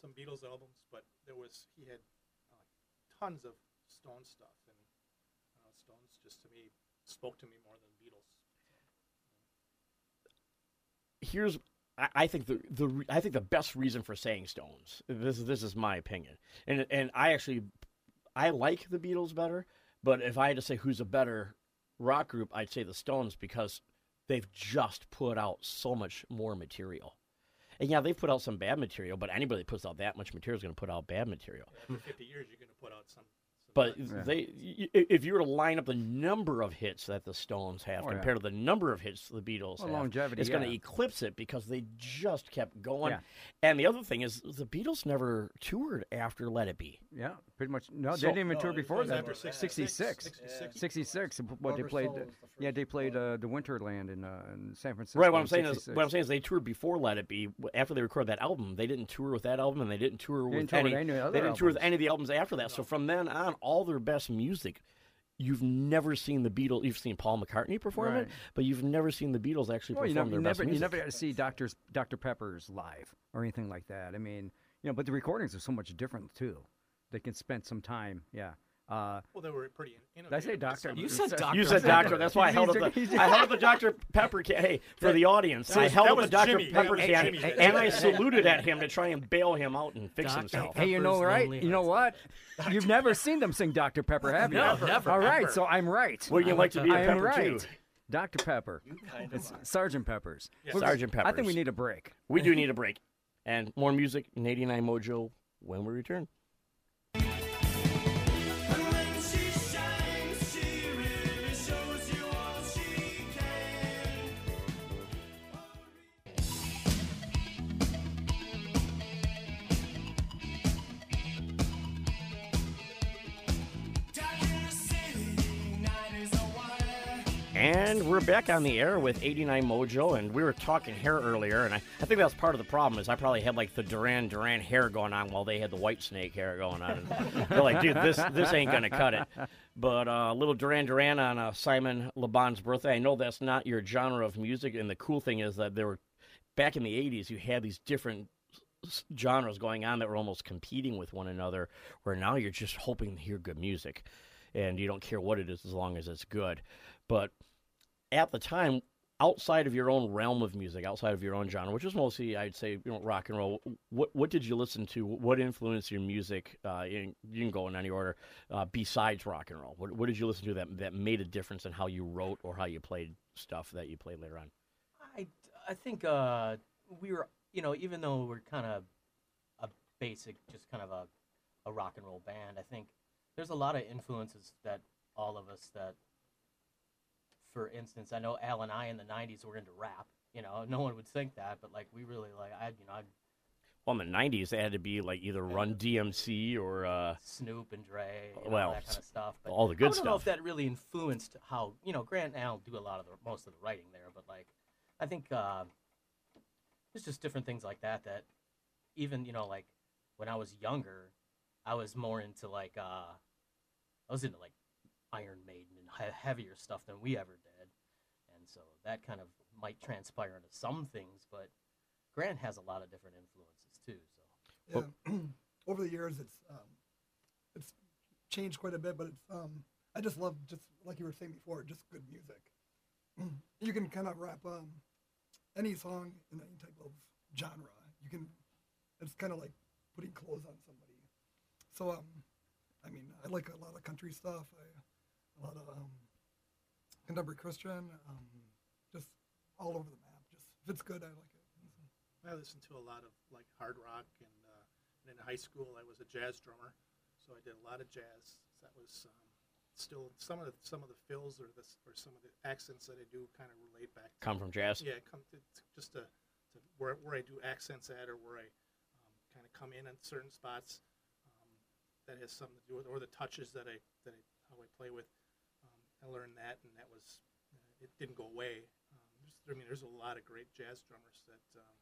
Speaker 8: some Beatles albums, but there was he had uh, tons of Stone stuff, and Stones just to me spoke to me more than Beatles.
Speaker 1: here's I, I think the the I think the best reason for saying Stones. This is this is my opinion, and and I actually I like the Beatles better. But if I had to say who's a better rock group, I'd say the Stones because they've just put out so much more material. And yeah, they've put out some bad material, but anybody that puts out that much material is going to put out bad material.
Speaker 8: Yeah, for 50 years, you're going to put out some. Some
Speaker 1: But.
Speaker 2: Yeah.
Speaker 1: they, y- y- if you were to line up the number of hits that the Stones have
Speaker 2: Oh, yeah.
Speaker 1: compared to the number of hits the Beatles
Speaker 2: Well,
Speaker 1: have,
Speaker 2: longevity,
Speaker 1: it's going to eclipse it because they just kept going.
Speaker 2: Yeah.
Speaker 1: And the other thing is, the Beatles never toured after Let It Be.
Speaker 2: Yeah, pretty much. No,
Speaker 1: So-
Speaker 2: they didn't even
Speaker 9: No,
Speaker 2: tour before that.
Speaker 8: after
Speaker 2: 66.
Speaker 8: 66.
Speaker 2: 66. What they played?
Speaker 9: The
Speaker 2: yeah, they played uh, the Winterland in, uh, in San Francisco.
Speaker 1: Right. What I'm
Speaker 2: in
Speaker 1: saying is, what I'm saying is, they toured before Let It Be. After they recorded that album, they didn't tour with that album, and they didn't tour with
Speaker 2: didn't tour
Speaker 1: any.
Speaker 2: with any other
Speaker 1: they didn't tour with any of the albums after that. So from then on, all their best music. You've never seen the Beatles. You've seen Paul McCartney perform
Speaker 2: Right.
Speaker 1: it, but you've never seen the Beatles actually
Speaker 2: Well, you,
Speaker 1: perform
Speaker 2: you
Speaker 1: their best
Speaker 2: never, you never got to see Dr. Dr. Pepper's live or anything like that. I mean, you know, but the recordings are so much different too. They can spend some time. Yeah. Uh,
Speaker 8: well, they were pretty in-
Speaker 2: did I say doctor?
Speaker 6: You said doctor.
Speaker 1: You said doctor. That's why I held up the I held up the Dr Pepper can. Hey, for the audience, I held up the Dr
Speaker 8: Jimmy.
Speaker 1: Pepper
Speaker 8: That
Speaker 1: can,
Speaker 8: Jimmy's
Speaker 1: and I saluted at him to try and bail him out and fix
Speaker 6: Dr.
Speaker 1: himself.
Speaker 2: Hey, you know, right? You know what? You've never seen them sing Dr. Pepper, have you?
Speaker 6: No, never,
Speaker 2: All right,
Speaker 6: ever.
Speaker 2: so I'm right.
Speaker 1: Would you like to be a
Speaker 2: I am
Speaker 1: Pepper
Speaker 2: right.
Speaker 1: too?
Speaker 2: Dr. Pepper.
Speaker 9: You kind of.
Speaker 2: Sergeant Peppers.
Speaker 8: Yeah.
Speaker 2: We're-
Speaker 1: Sergeant
Speaker 2: I think we need a break.
Speaker 1: We do need a break, and more music. in 89 Mojo when we return.
Speaker 5: And
Speaker 1: we're back on the air with 89 Mojo, and we were talking hair earlier, and I, I think that's part of the problem is I probably had like the Duran Duran hair going on while they had the Whitesnake hair going on. And they're like, dude, this this ain't gonna cut it. But uh, little Duran Duran on uh, Simon LeBon's birthday. I know that's not your genre of music, and the cool thing is that there were back in the 80s, you had these different genres going on that were almost competing with one another, where now you're just hoping to hear good music, and you don't care what it is as long as it's good. But at the time, outside of your own realm of music, outside of your own genre, which is mostly, I'd say, you know, rock and roll. What what did you listen to? What influenced your music? Uh, in, you can go in any order. Uh, besides rock and roll, what, what did you listen to that that made a difference in how you wrote or how you played stuff that you played later on?
Speaker 6: I, I think uh, we were, you know, even though we're kind of a basic, just kind of a, a rock and roll band, I think there's a lot of influences that all of us that, for instance, I know Al and I in the 90s were into rap. You know, no one would think that, but like we really like, I, you know, I'd
Speaker 1: Well, in the '90s, it had to be like either Run DMC or uh,
Speaker 6: Snoop and Dre, you know,
Speaker 1: Well,
Speaker 6: that kind of stuff. But
Speaker 1: all the
Speaker 6: I
Speaker 1: good
Speaker 6: don't know if
Speaker 1: stuff.
Speaker 6: that really influenced how you know Grant and Al do a lot of the most of the writing there, but like I think uh, there's just different things like that that even you know like when I was younger, I was more into like uh, I was into like Iron Maiden heavier stuff than we ever did, and so that kind of might transpire into some things, but Grant has a lot of different influences too. So
Speaker 7: Yeah. Over the years, it's um, it's changed quite a bit, but it's um, I just love just like you were saying before, just good music. You can kind of wrap um, any song in any type of genre. You can. It's kind of like putting clothes on somebody. So um, I mean, I like a lot of country stuff. I, a lot of um, contemporary Christian. Um, just all over the map. Just if it's good, I like it.
Speaker 8: I listened to a lot of like hard rock, and, uh, and in high school I was a jazz drummer, so I did a lot of jazz. That was um, still some of the some of the fills or the or some of the accents that I do kind of relate back. to
Speaker 1: Come from jazz?
Speaker 8: Yeah, come to, to- just to, to where where I do accents at or where I um, kind of come in at certain spots. Um, that has something to do with or the touches that I that I how I play with. I learned that, and that was uh, it didn't go away. Um, there's, I mean, there's a lot of great jazz drummers that um,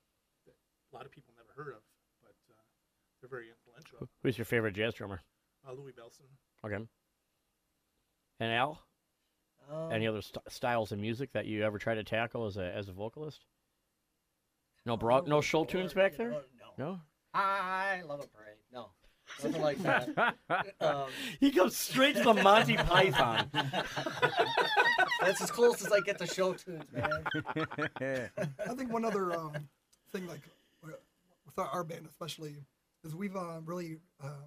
Speaker 8: that a lot of people never heard of, but uh, they're very influential.
Speaker 1: Who's your favorite jazz drummer?
Speaker 8: Uh, Louie Bellson.
Speaker 1: Okay. And Al,
Speaker 9: Um,
Speaker 1: any other st- styles of music that you ever try to tackle as a as a vocalist? No bro- no show tunes back there?
Speaker 9: No, no.
Speaker 1: No.
Speaker 9: I love a parade. No, nothing like that. Um,
Speaker 1: he goes straight to the Monty Python.
Speaker 9: That's as close as I get to show tunes, man.
Speaker 7: I think one other um, thing, like with our, our band especially, is we've uh, really um,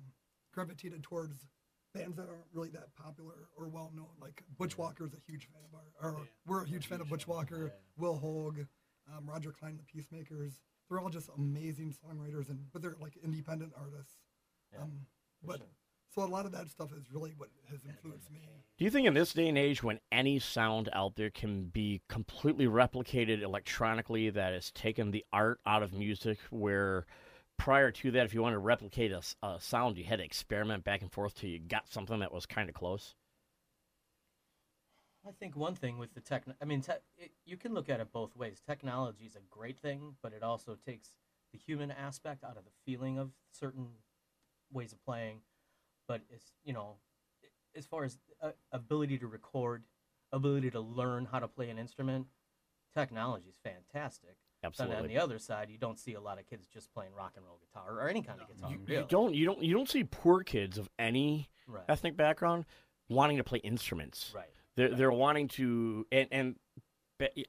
Speaker 7: gravitated towards bands that aren't really that popular or well known. Like Butch Walker is a huge fan of our, or
Speaker 8: Yeah.
Speaker 7: we're a huge fan of Butch Walker, Will Hoge, um, Roger Clyne, the Peacemakers. They're all just amazing songwriters, and but they're like independent artists. Um, but so a lot of that stuff is really what has influenced me.
Speaker 1: Do you think in this day and age, when any sound out there can be completely replicated electronically, that has taken the art out of music? Where prior to that, if you wanted to replicate a sound, you had to experiment back and forth till you got something that was kind of close.
Speaker 6: I think one thing with the tech, I mean, te- it, you can look at it both ways. Technology is a great thing, but it also takes the human aspect out of the feeling of certain ways of playing. But it's you know, as far as uh, ability to record, ability to learn how to play an instrument, technology is fantastic. But on the other side, you don't see a lot of kids just playing rock and roll guitar or any kind of guitar.
Speaker 1: You,
Speaker 6: really.
Speaker 1: you don't you don't you don't see poor kids of any
Speaker 6: Right.
Speaker 1: ethnic background wanting to play instruments.
Speaker 6: Right.
Speaker 1: They're they're wanting to and and ba-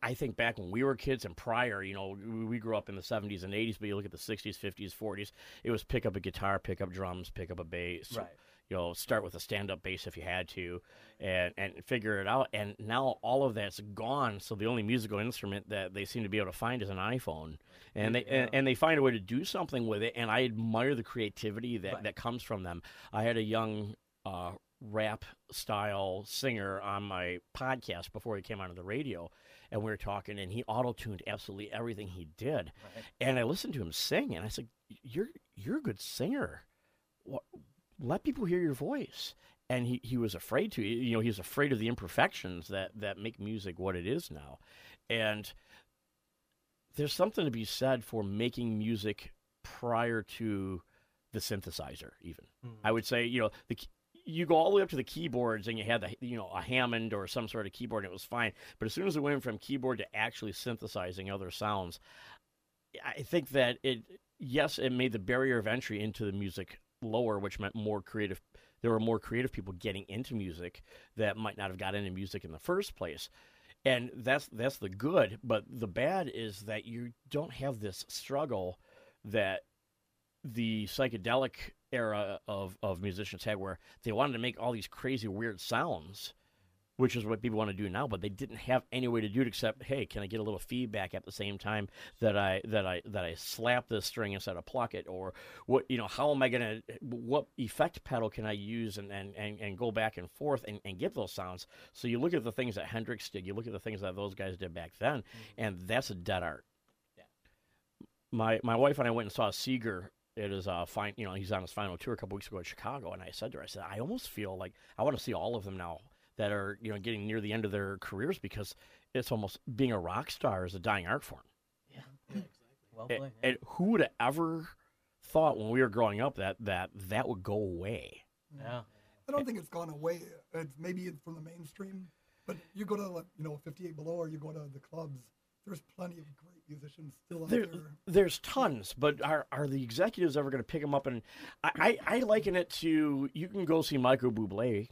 Speaker 1: I think back when we were kids and prior, you know, we- grew up in the 70s and 80s, but you look at the 60s, 50s, 40s, it was pick up a guitar, pick up drums, pick up a bass.
Speaker 6: Right.
Speaker 1: You know, start with a stand-up bass if you had to, and and figure it out. And now all of that's gone. So the only musical instrument that they seem to be able to find is an iPhone, and they and, and they find a way to do something with it. And I admire the creativity that
Speaker 6: Right.
Speaker 1: that comes from them. I had a young uh, rap style singer on my podcast before he came onto the radio, and we were talking, and he auto tuned absolutely everything he did.
Speaker 6: Right.
Speaker 1: And I listened to him sing, and I said, "You're you're a good singer. What, let people hear your voice." And he, he was afraid to. You know, he was afraid of the imperfections that that make music what it is now. And there's something to be said for making music prior to the synthesizer. Even
Speaker 6: Mhm.
Speaker 1: I would say, you know, the you go all the way up to the keyboards, and you had the you know a Hammond or some sort of keyboard, and it was fine. But as soon as it went from keyboard to actually synthesizing other sounds, I think that it yes, it made the barrier of entry into the music lower, which meant more creative. There were more creative people getting into music that might not have got into music in the first place, and that's that's the good. But the bad is that you don't have this struggle that the psychedelic era of, of musicians had where they wanted to make all these crazy weird sounds which is what people want to do now but they didn't have any way to do it except hey can i get a little feedback at the same time that i that i that i slap this string instead of pluck it or what you know how am i going to what effect pedal can i use and and, and, and go back and forth and, and get those sounds so you look at the things that hendrix did you look at the things that those guys did back then mm-hmm. and that's a dead art
Speaker 6: Yeah.
Speaker 1: my my wife and I went and saw Seger. It is uh fine, you know, he's on his final tour a couple weeks ago in Chicago, and I said to her, I said, I almost feel like I want to see all of them now that are you know getting near the end of their careers because it's almost being a rock star is a dying art form.
Speaker 8: Yeah, exactly.
Speaker 6: Well
Speaker 1: And,
Speaker 6: played.
Speaker 1: and who would have ever thought when we were growing up that that that would go away?
Speaker 6: yeah.
Speaker 7: I don't think it's gone away. It's maybe it's from the mainstream, but you go to like, you know 58 below, or you go to the clubs. There's plenty of great musicians still out
Speaker 1: There,
Speaker 7: there.
Speaker 1: there's tons, but are are the executives ever going to pick them up? And I, I, I liken it to you can go see Michael Bublé,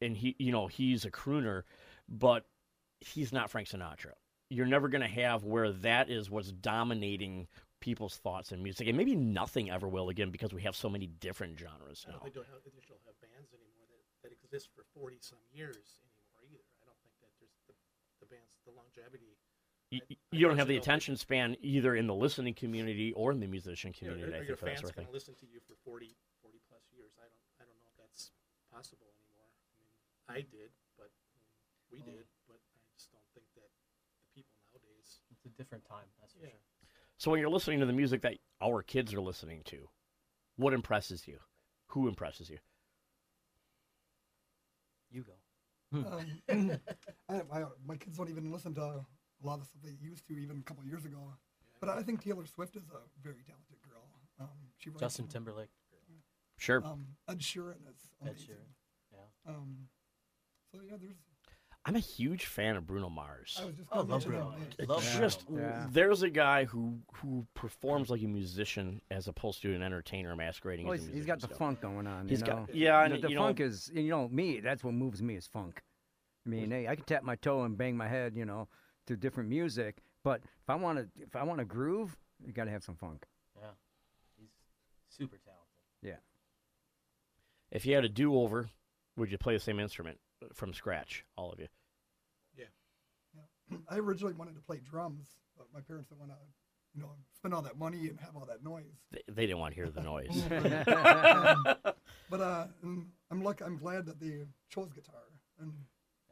Speaker 1: and he you know he's a crooner, but he's not Frank Sinatra. You're never going to have where that is what's dominating people's thoughts and music, and maybe nothing ever will again because we have so many different genres
Speaker 8: I
Speaker 1: now.
Speaker 8: don't think they'll have, they don't have bands anymore that, that exist for 40 some years anymore either. I don't think that there's the, the bands, the longevity.
Speaker 1: You,
Speaker 8: I- I
Speaker 1: you don't have the
Speaker 8: personally don't
Speaker 1: attention span either in the listening community or in the musician
Speaker 8: You know,
Speaker 1: community.
Speaker 8: are,
Speaker 1: I
Speaker 8: are your
Speaker 1: think for that
Speaker 8: fans
Speaker 1: sort of
Speaker 8: going
Speaker 1: thing.
Speaker 8: to listen to you for 40, 40 plus years? I don't, I don't know that's possible anymore. I mean, I did, but I mean, we did, but I just don't think that the people nowadays.
Speaker 6: It's a different time, that's for
Speaker 8: Yeah.
Speaker 6: sure.
Speaker 1: So when you're listening to the music that our kids are listening to, what impresses you? Who impresses you?
Speaker 6: You go.
Speaker 7: Um, I, I, my kids don't even listen to a lot of stuff they used to even a couple years ago. But I think Taylor Swift is a very talented girl. Um, she writes
Speaker 6: Justin
Speaker 7: some-
Speaker 6: Timberlake.
Speaker 1: Sure.
Speaker 7: Um, Ed Sheeran is
Speaker 6: Ed
Speaker 7: amazing.
Speaker 6: Sheeran. Yeah.
Speaker 7: Um, so yeah, there's.
Speaker 1: I'm a huge fan of Bruno Mars.
Speaker 7: I was just
Speaker 6: Oh,
Speaker 7: gonna
Speaker 6: love
Speaker 7: mention
Speaker 6: Bruno
Speaker 7: him,
Speaker 6: Mars. Love Bruno.
Speaker 1: just
Speaker 2: Yeah.
Speaker 1: there's a guy who who performs like a musician as opposed to an entertainer masquerading
Speaker 2: Well,
Speaker 1: as a
Speaker 2: he's,
Speaker 1: musician.
Speaker 2: he's got the
Speaker 1: so.
Speaker 2: funk going on.
Speaker 1: He's
Speaker 2: you
Speaker 1: got-
Speaker 2: know?
Speaker 1: yeah,
Speaker 2: The,
Speaker 1: and,
Speaker 2: the
Speaker 1: you know-
Speaker 2: funk is you know me. That's what moves me is funk. I mean, hey, I can tap my toe and bang my head, you know, to different music. But if I want to, if I want to groove, you got to have some funk.
Speaker 6: Yeah. He's super talented.
Speaker 2: Yeah.
Speaker 1: If you had a do over, would you play the same instrument from scratch, all of you? Yeah.
Speaker 7: I originally wanted to play drums, but my parents didn't want to, you know, spend all that money and have all that noise.
Speaker 1: They, they didn't want to hear the noise.
Speaker 7: Um, but uh, I'm lucky. I'm glad that they chose guitar, and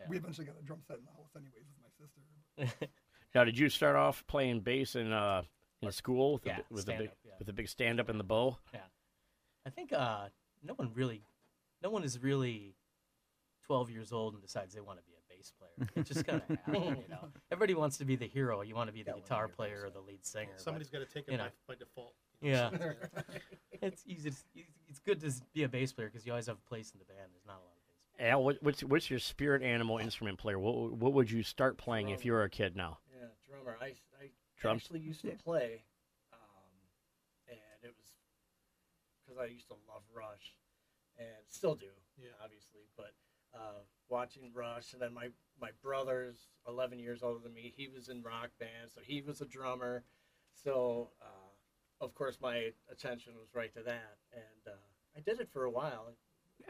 Speaker 7: we eventually got a drum set in the house, anyways, with my sister.
Speaker 1: now, did you start off playing bass in uh, in school with,
Speaker 6: Yeah,
Speaker 1: the, with the big
Speaker 6: stand-up, yeah.
Speaker 1: with the big stand up and the bow?
Speaker 6: Yeah, I think uh, no one really, no one is really 12 years old and decides they want to be a bass player. It just kind of happens, you know. Everybody wants to be the hero. You want to be the
Speaker 9: Yeah,
Speaker 6: guitar player or the lead singer. but
Speaker 8: Somebody's got to take it
Speaker 6: you know.
Speaker 8: by, by default.
Speaker 6: Yeah. it's easy. To, it's good to be a bass player because you always have a place in the band. There's not a lot of bass. players.
Speaker 1: Al, what, what's what's your spirit animal instrument player? What what would you start playing if you were a kid now?
Speaker 9: Yeah, drummer. I, I
Speaker 1: Drums?
Speaker 9: actually used to play, um, and it was because I used to love Rush, and still do,
Speaker 8: Yeah.
Speaker 9: obviously. But uh, watching Rush, and then my my brother's 11 years older than me. He was in rock band, so he was a drummer. So uh, of course my attention was right to that, and uh, I did it for a while.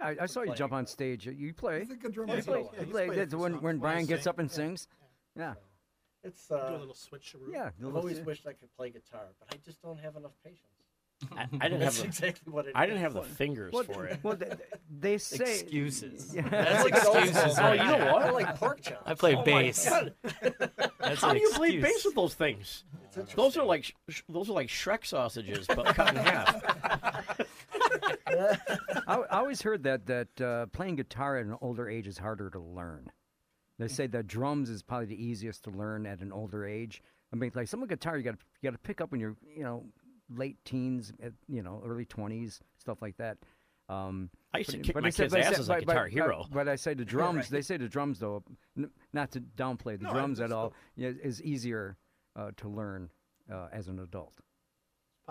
Speaker 2: I, I saw you jump on stage. You play.
Speaker 7: He's a good drummer.
Speaker 9: Yeah,
Speaker 7: as
Speaker 9: he
Speaker 7: well. Yeah,
Speaker 2: You
Speaker 7: he's
Speaker 2: play. That's when when
Speaker 8: When I
Speaker 2: Brian gets up and
Speaker 8: yeah.
Speaker 2: sings. Yeah.
Speaker 9: It's
Speaker 8: do
Speaker 9: uh,
Speaker 8: a little switcheroo.
Speaker 2: Yeah.
Speaker 9: I've always wished I could play guitar, but I just don't have enough patience.
Speaker 1: I, I didn't have
Speaker 9: That's
Speaker 1: the,
Speaker 9: exactly what it
Speaker 1: I didn't have the fingers
Speaker 2: Well,
Speaker 1: for it.
Speaker 2: well, they, they say
Speaker 6: Excuses.
Speaker 2: Yeah.
Speaker 6: That's
Speaker 9: Look at
Speaker 6: excuses.
Speaker 1: Oh, you know
Speaker 6: there.
Speaker 1: what?
Speaker 9: I like pork chops.
Speaker 6: I play
Speaker 1: Oh my
Speaker 6: bass.
Speaker 1: God.
Speaker 6: That's
Speaker 1: How
Speaker 6: an
Speaker 1: do you play bass with those things? Those are like sh- sh- those are like Shrek sausages, but cut in half.
Speaker 2: I, I always heard that that uh, playing guitar at an older age is harder to learn. They say that drums is probably the easiest to learn at an older age. I mean, like some guitar you got you got to pick up when you're you know late teens, you know early twenties, stuff like that. Um,
Speaker 1: I used to kick
Speaker 2: but
Speaker 1: my kids'
Speaker 2: but
Speaker 1: asses
Speaker 2: but-
Speaker 1: Guitar
Speaker 2: but-
Speaker 1: Hero.
Speaker 2: But I say the drums. They say the drums though, n- not to downplay the
Speaker 8: No,
Speaker 2: drums at all, yeah, is easier uh, to learn uh, as an adult.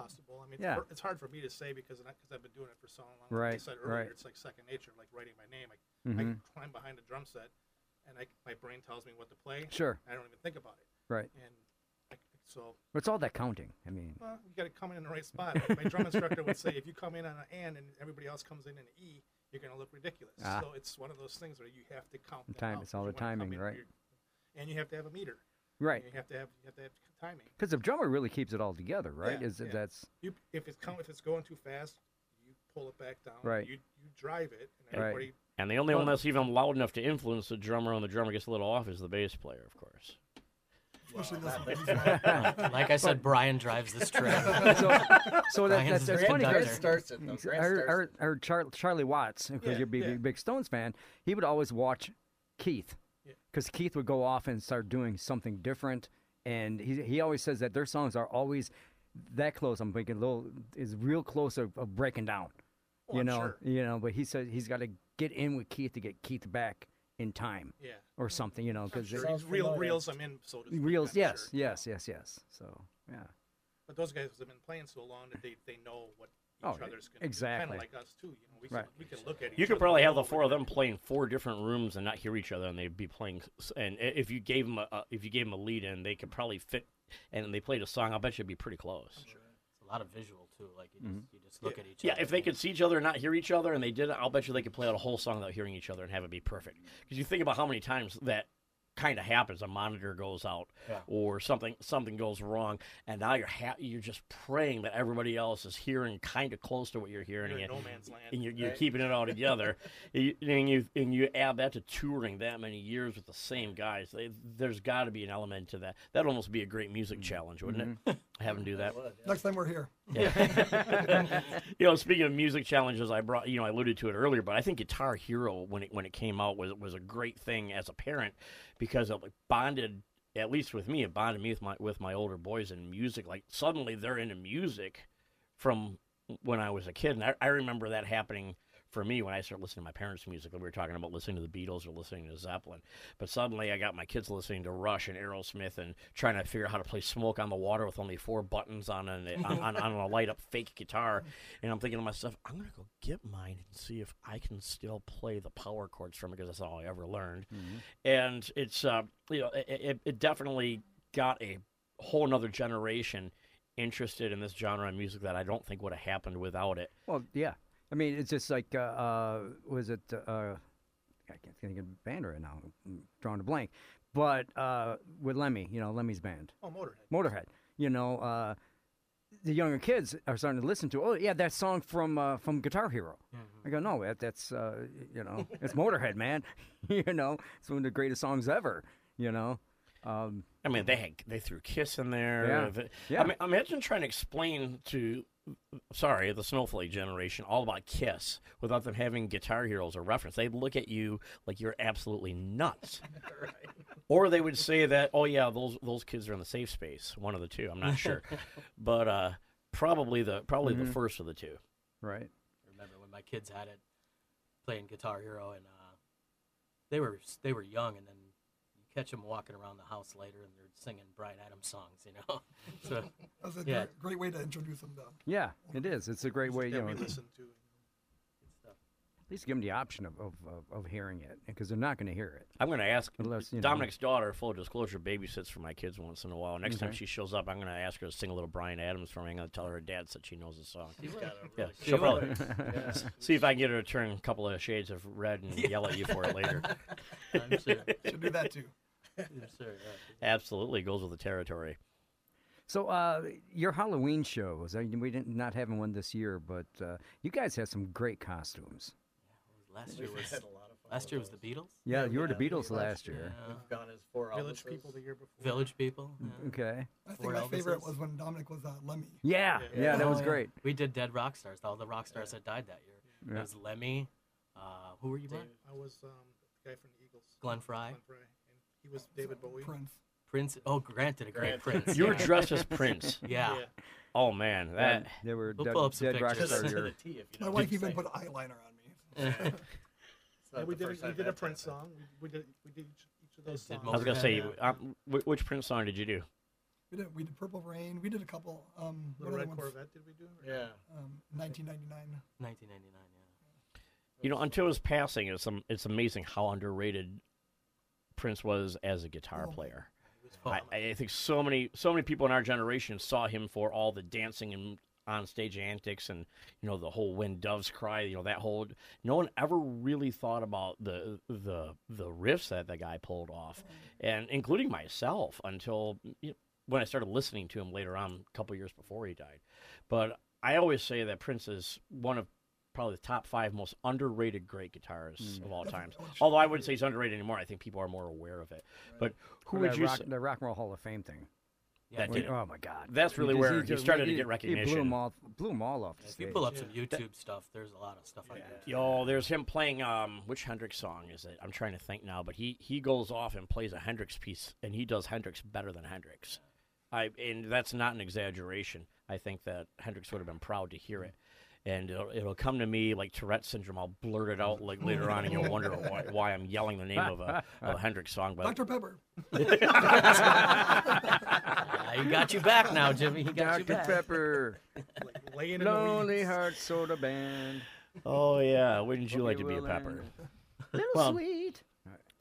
Speaker 8: Possible. I mean,
Speaker 2: Yeah.
Speaker 8: it's, hard, it's hard for me to say because because I've been doing it for so long. Like I
Speaker 2: Right,
Speaker 8: said earlier,
Speaker 2: right.
Speaker 8: it's like second nature, like writing my name. I,
Speaker 2: Mhm.
Speaker 8: I climb behind a drum set, and I, my brain tells me what to play.
Speaker 2: Sure,
Speaker 8: I don't even think about it.
Speaker 2: right.
Speaker 8: And I, so,
Speaker 2: But it's all that counting. I mean,
Speaker 8: well, you got to come in in the right spot. Like my drum instructor would say, if you come in on an N and everybody else comes in an E, you're going to look ridiculous.
Speaker 2: Ah.
Speaker 8: So it's one of those things where you have to count.
Speaker 2: The
Speaker 8: that
Speaker 2: time-
Speaker 8: out,
Speaker 2: it's all the
Speaker 8: wanna come
Speaker 2: timing,
Speaker 8: in
Speaker 2: right.
Speaker 8: here- And you have to have a meter.
Speaker 2: Right.
Speaker 8: You have to have you have to have timing.
Speaker 2: Because the drummer really keeps it all together, right?
Speaker 8: Yeah,
Speaker 2: Is
Speaker 8: yeah.
Speaker 2: that's
Speaker 8: You if it's com- if it's going too fast, you pull it back down.
Speaker 2: Right.
Speaker 8: You you drive it, and
Speaker 2: Right.
Speaker 1: And the only one that's even loud enough to influence the drummer when the drummer gets a little off is the bass player, of course.
Speaker 7: Especially.
Speaker 6: Like I said, Brian drives this train.
Speaker 2: so. So that, that's, that's funny.
Speaker 6: conductor.
Speaker 9: Starts it though.
Speaker 2: he's-
Speaker 9: Grant
Speaker 2: I heard,
Speaker 9: starts
Speaker 2: I heard, I heard Char- Charlie Watts, because
Speaker 8: Yeah,
Speaker 2: you're a big,
Speaker 8: yeah.
Speaker 2: big, big Stones fan. He would always watch Keith,
Speaker 8: Yeah.
Speaker 2: Because Keith would go off and start doing something different, and he he always says that their songs are always that close. I'm thinking a little is real close of, of breaking down.
Speaker 8: Oh,
Speaker 2: you
Speaker 8: I'm
Speaker 2: know,
Speaker 8: sure.
Speaker 2: you know. But he said he's got to get in with Keith to get Keith back in time
Speaker 8: Yeah.
Speaker 2: or something. You know, because
Speaker 8: sure
Speaker 9: Sounds
Speaker 8: he's real reels I'm in so to speak.
Speaker 2: reels. Yes,
Speaker 8: sure.
Speaker 2: yes, yes, yes. So yeah.
Speaker 8: But those guys have been playing so long that they, they know what each
Speaker 2: Oh,
Speaker 8: other's going to
Speaker 2: exactly.
Speaker 8: Kind of like us too. You know, we
Speaker 2: Right.
Speaker 8: can, we can look at each
Speaker 1: You could probably have the four of
Speaker 8: what
Speaker 1: them playing four different rooms and not hear each other, and they'd be playing. And if you gave them a, a if you gave them a lead in, they could probably fit. And they played a song. I bet you'd be pretty close. Sure.
Speaker 6: It's a lot of visual too. Like you just,
Speaker 2: Mm-hmm.
Speaker 6: you just look at each
Speaker 1: Yeah,
Speaker 6: other.
Speaker 1: if they could see each other and not hear each other, and they did I'll bet you they could play out a whole song without hearing each other and have it be perfect. Because you think about how many times that kind of happens. A monitor goes out,
Speaker 9: Yeah.
Speaker 1: or something something goes wrong, and now you're ha- you're just praying that everybody else is hearing kind of close to what you're hearing,
Speaker 8: You're in
Speaker 1: and,
Speaker 8: no man's land.
Speaker 1: and you're, you're
Speaker 9: Right.
Speaker 1: keeping it all together. And you and you add that to touring that many years with the same guys. They, there's got to be an element to that. That'd almost be a great music mm-hmm. challenge, wouldn't it? Mm-hmm. Have them do that.
Speaker 9: Would, yeah.
Speaker 7: Next time we're here. Yeah.
Speaker 1: you know, speaking of music challenges, I brought you know I alluded to it earlier, but I think Guitar Hero when it when it came out was was a great thing as a parent because it bonded at least with me it bonded me with my with my older boys in music. Like suddenly they're into music from when I was a kid, and I, I remember that happening for me when I started listening to my parents' music. We were talking about listening to the Beatles or listening to Zeppelin, but suddenly I got my kids listening to Rush and Aerosmith and trying to figure out how to play "Smoke on the Water" with only four buttons on an on, on, on a light up fake guitar, and I'm thinking to myself, I'm gonna go get mine and see if I can still play the power chords from it because that's all I ever learned, and it's uh, you know it, it, it definitely got a whole another generation interested in this genre of music that I don't think would have happened without it.
Speaker 2: Well, yeah. I mean, it's just like, uh, uh, was it, uh, I can't think of the band right now. I'm drawing a blank. But uh, with Lemmy, you know, Lemmy's band,
Speaker 8: Oh, Motorhead.
Speaker 2: Motorhead, you know, uh, the younger kids are starting to listen to, oh, yeah, that song from uh, from Guitar Hero. I go, no, that, that's, uh, you know, it's Motorhead, man. you know, it's one of the greatest songs ever, you know. Um,
Speaker 1: I mean, they had, they threw Kiss in there.
Speaker 2: Yeah.
Speaker 1: The-
Speaker 2: Yeah.
Speaker 1: I mean, imagine trying to explain to, sorry, the Snowflake generation all about Kiss without them having Guitar Hero as a reference. They'd look at you like you're absolutely nuts. Or they would say that, oh yeah, those those kids are in the safe space. One of the two. I'm not sure, but uh, probably the probably the first of the two.
Speaker 2: right.
Speaker 6: remember when my kids had it playing Guitar Hero, and uh, they were they were young, and then you catch them walking around the house later, and they're singing Bryan Adams songs, you know. so
Speaker 7: That was a
Speaker 6: Yeah.
Speaker 7: great, great way to introduce them to
Speaker 2: Yeah, it is. It's a great way, you know,
Speaker 8: we
Speaker 2: at
Speaker 8: listen to.
Speaker 6: Good stuff.
Speaker 2: least give them the option of, of, of, of hearing it because they're not going to hear it.
Speaker 1: I'm going to ask
Speaker 2: Unless, you know-
Speaker 1: Dominic's daughter, full disclosure, babysits for my kids once in a while. Next time she shows up, I'm going to ask her to sing a little Bryan Adams for me. I'm going to tell her her dad said she knows the song.
Speaker 9: He's got a
Speaker 1: Yeah,
Speaker 9: really
Speaker 1: she'll probably.
Speaker 9: Yeah.
Speaker 1: see if I can get her to turn a couple of shades of red and yell at you for it later.
Speaker 6: I'm sure.
Speaker 7: Should do that too.
Speaker 6: I'm sure.
Speaker 1: Absolutely goes with the territory.
Speaker 2: So, uh, your Halloween shows, I mean, we didn't not having one this year, but uh, you guys had some great costumes.
Speaker 6: Last year
Speaker 9: We've
Speaker 6: was
Speaker 9: had a lot of fun
Speaker 6: last
Speaker 9: with
Speaker 6: year was the
Speaker 9: those.
Speaker 6: Beatles.
Speaker 2: Yeah,
Speaker 9: Yeah,
Speaker 2: you were the
Speaker 9: we
Speaker 2: Beatles
Speaker 9: the
Speaker 2: last year.
Speaker 6: Yeah.
Speaker 9: We've gone as four
Speaker 8: Village
Speaker 9: Elvises.
Speaker 8: people the year before.
Speaker 6: Village people. yeah.
Speaker 2: Okay.
Speaker 7: I think
Speaker 6: Four
Speaker 7: my favorite
Speaker 6: Elvises.
Speaker 7: was when Dominic was uh, Lemmy.
Speaker 2: Yeah, yeah,
Speaker 8: Yeah.
Speaker 2: that
Speaker 6: Oh,
Speaker 2: was great.
Speaker 6: We did Dead Rock Stars. All the rock stars that died that year.
Speaker 2: Yeah.
Speaker 6: It was Lemmy. Uh, who were you, Brian?
Speaker 8: I was um, the guy from the Eagles.
Speaker 6: Glenn Frey.
Speaker 8: Glenn Frey. And he was David Bowie.
Speaker 7: Prince.
Speaker 6: Prince. Oh, granted, a great
Speaker 9: Grant.
Speaker 6: Prince.
Speaker 1: You were
Speaker 6: yeah.
Speaker 1: dressed as Prince.
Speaker 6: Yeah.
Speaker 1: Oh man, that
Speaker 2: They were
Speaker 6: We'll
Speaker 2: dead,
Speaker 6: pull up some
Speaker 2: dead rock
Speaker 6: pictures.
Speaker 2: star
Speaker 9: To the
Speaker 2: year.
Speaker 9: T, if you
Speaker 7: My
Speaker 9: know
Speaker 7: wife
Speaker 9: I'm
Speaker 7: even
Speaker 9: saying.
Speaker 7: put eyeliner on me.
Speaker 9: It's not
Speaker 8: Yeah, we did,
Speaker 9: first
Speaker 8: we did a
Speaker 9: that's
Speaker 8: Prince song. We, we did we did each, each of those
Speaker 6: Did
Speaker 8: songs.
Speaker 1: I was gonna say, um, wh- which Prince song did you do?
Speaker 7: We did we did Purple Rain. We did a couple. Um,
Speaker 8: the
Speaker 7: what other
Speaker 8: Red
Speaker 7: ones?
Speaker 8: Corvette did we do? Or-
Speaker 9: Yeah.
Speaker 7: Um, 1999.
Speaker 6: 1999. Yeah.
Speaker 1: You know, until his passing, it's um, it's amazing how underrated Prince was as a guitar
Speaker 7: Oh.
Speaker 1: player.
Speaker 6: It was
Speaker 1: I,
Speaker 6: fun.
Speaker 1: I think so many so many people in our generation saw him for all the dancing and on stage antics and you know the whole when doves cry you know that whole no one ever really thought about the the the riffs that the guy pulled off and including myself until you know, when I started listening to him later on a couple years before he died. But I always say that Prince is one of probably the top five most underrated great guitarists mm. of all times. although I wouldn't say he's underrated anymore I think people are more aware of it. But who would you
Speaker 2: rock,
Speaker 1: say
Speaker 2: the Rock and Roll Hall of Fame thing.
Speaker 6: Yeah,
Speaker 1: that
Speaker 6: dude,
Speaker 1: did-
Speaker 2: Oh my God.
Speaker 1: That's really
Speaker 2: just-
Speaker 1: where he
Speaker 2: just-
Speaker 1: started to get
Speaker 2: He blew
Speaker 1: recognition.
Speaker 2: them all, blew them all off the
Speaker 6: if
Speaker 2: stage.
Speaker 6: you pull up some
Speaker 8: Yeah.
Speaker 6: YouTube stuff, there's a lot of stuff on YouTube.
Speaker 1: Yo, there's him playing um which Hendrix song is it? I'm trying to think now, but he he goes off and plays a Hendrix piece and he does Hendrix better than Hendrix. I and that's not an exaggeration. I think that Hendrix would have been proud to hear it. And it'll, it'll come to me like Tourette syndrome. I'll blurt it out like later on, and you'll wonder why, why I'm yelling the name of a, of a Hendrix song. But
Speaker 7: Dr. Pepper.
Speaker 6: Yeah, he got you back now, Jimmy. He got you
Speaker 2: Dr.
Speaker 6: back.
Speaker 2: Pepper,
Speaker 8: Like, laying in
Speaker 2: Lonely
Speaker 8: weeds.
Speaker 2: Heart Soda Band.
Speaker 1: oh yeah, wouldn't you
Speaker 2: Bobby
Speaker 1: like to be a pepper?
Speaker 2: Little
Speaker 1: Well,
Speaker 2: sweet.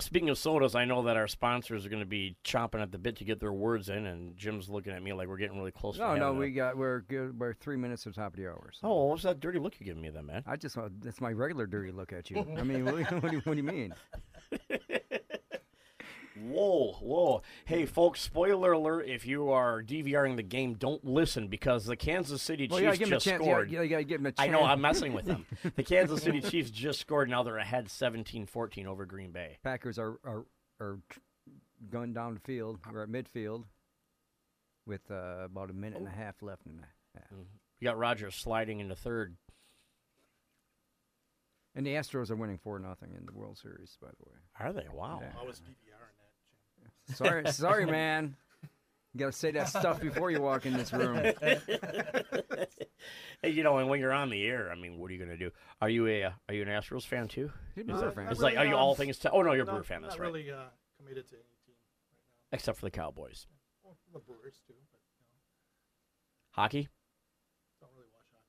Speaker 1: Speaking of sodas, I know that our sponsors are going to be chomping at the bit to get their words in, and Jim's looking at me like we're getting really close. to oh,
Speaker 2: No, no,
Speaker 1: having a-
Speaker 2: we got we're good. We're three minutes to top of the hour. so-
Speaker 1: Oh, what's that dirty look you're giving me then, man?
Speaker 2: I just want that's my regular dirty look at you. I mean, what, what, do you, what do you mean?
Speaker 1: Whoa, whoa. Hey, folks, spoiler alert if you are DVRing the game, don't listen because the Kansas City
Speaker 2: Well,
Speaker 1: Chiefs
Speaker 2: give
Speaker 1: just
Speaker 2: chance. You gotta,
Speaker 1: scored.
Speaker 2: you gotta give him a
Speaker 1: I
Speaker 2: chance.
Speaker 1: know, I'm messing with them. The Kansas City Chiefs just scored. Now they're ahead 17 14 over Green Bay.
Speaker 2: Packers are are, are going down the field. We're at midfield with uh, about a minute and a half left in the half.
Speaker 1: You got Rodgers sliding into third.
Speaker 2: And the Astros are winning four nothing in the World Series, by the way.
Speaker 1: Are they? Wow.
Speaker 2: Yeah.
Speaker 8: I was DVRing that. Jim.
Speaker 2: Sorry, sorry, man. You gotta say that stuff before you walk in this room.
Speaker 1: Hey, you know, and when you're on the air, I mean, what are you going to do? Are you a uh, are you an Astros fan too?
Speaker 2: He's a
Speaker 1: Is
Speaker 2: Brewer
Speaker 1: it-
Speaker 2: fan.
Speaker 1: It's
Speaker 8: Not
Speaker 1: like, are
Speaker 8: really,
Speaker 1: you
Speaker 8: um,
Speaker 1: all things? To, oh no, you're a Brewer fan. That's
Speaker 8: not
Speaker 1: right.
Speaker 8: really uh, committed to any team right now.
Speaker 1: Except for the Cowboys.
Speaker 8: Well, the Brewers too, but you know,
Speaker 1: Hockey?
Speaker 8: don't really watch hockey.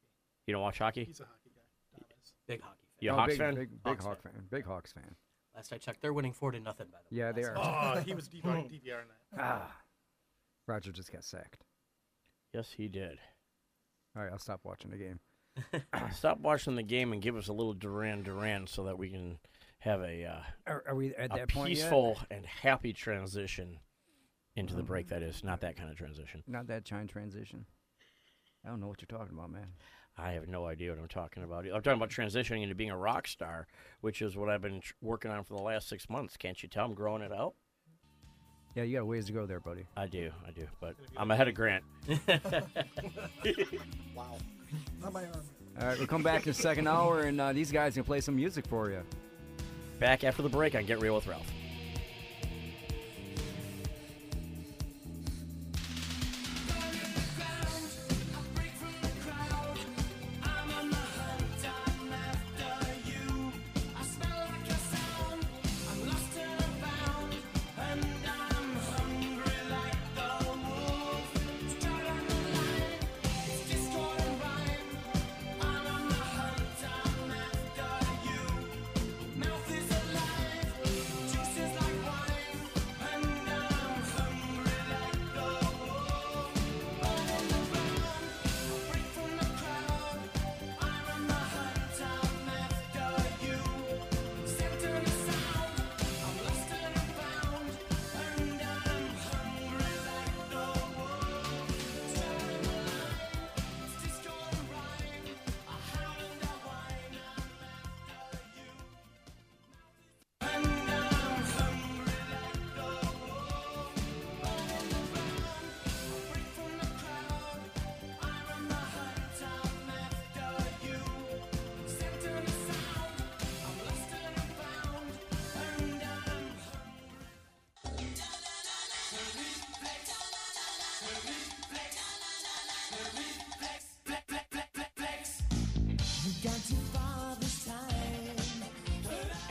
Speaker 1: You don't watch hockey?
Speaker 8: He's a hockey guy. Dom is.
Speaker 6: Big hockey fan.
Speaker 1: You a
Speaker 2: Oh,
Speaker 1: Hawks
Speaker 2: big,
Speaker 1: fan?
Speaker 2: Big, big
Speaker 6: Hawks
Speaker 2: Hawk fan. Big Hawks fan.
Speaker 6: Last I checked, they're winning four to nothing. By the way.
Speaker 2: Yeah, they
Speaker 6: Last
Speaker 2: are.
Speaker 8: Oh, he was DVRing, DVRing that.
Speaker 2: Ah, Roger just got sacked.
Speaker 1: Yes, he did.
Speaker 2: All right, I'll stop watching the game.
Speaker 1: Stop watching the game and give us a little Duran Duran so that we can have a uh,
Speaker 2: Are, are we at
Speaker 1: a
Speaker 2: that point yet?
Speaker 1: peaceful and happy transition into the break. That is not that kind of transition.
Speaker 2: Not that chine transition. I don't know what you're talking about, man.
Speaker 1: I have no idea what I'm talking about. I'm talking about transitioning into being a rock star, which is what I've been tr- working on for the last six months. Can't you tell I'm growing it out?
Speaker 2: Yeah, you got a ways to go there, buddy.
Speaker 1: I do, I do, but I'm ahead of Grant.
Speaker 8: Wow.
Speaker 7: Not my arm.
Speaker 2: All right, we'll come back in the second hour, and uh, these guys can play some music for you.
Speaker 1: Back after the break on Get Real with Ralph.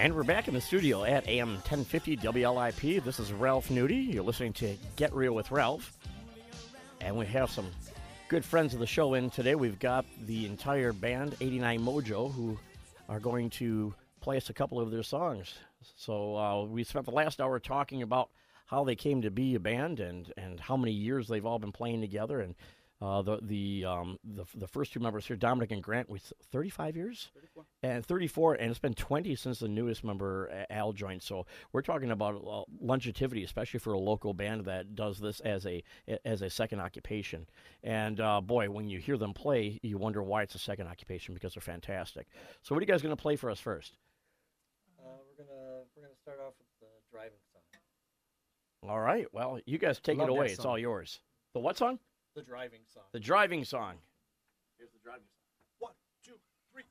Speaker 1: And we're back in the studio at AM 1050 WLIP. This is Ralph Nudie. You're listening to Get Real with Ralph. And we have some good friends of the show in today. We've got the entire band, 89 Mojo, who are going to play us a couple of their songs. So uh, we spent the last hour talking about how they came to be a band and, and how many years they've all been playing together. And uh, the the, um, the the first two members here, Dominic and Grant, with 35 years, and 34, and it's been 20 since the newest member Al joined. So we're talking about uh, longevity, especially for a local band that does this as a as a second occupation. And uh, boy, when you hear them play, you wonder why it's a second occupation because they're fantastic. So what are you guys going to play for us first?
Speaker 9: Uh, we're gonna we're gonna start off with the driving song.
Speaker 1: All right. Well, you guys take
Speaker 2: Love
Speaker 1: it away. It's all yours. The what song?
Speaker 9: The driving song.
Speaker 1: The driving song.
Speaker 9: Here's the driving song.
Speaker 8: One, two, three.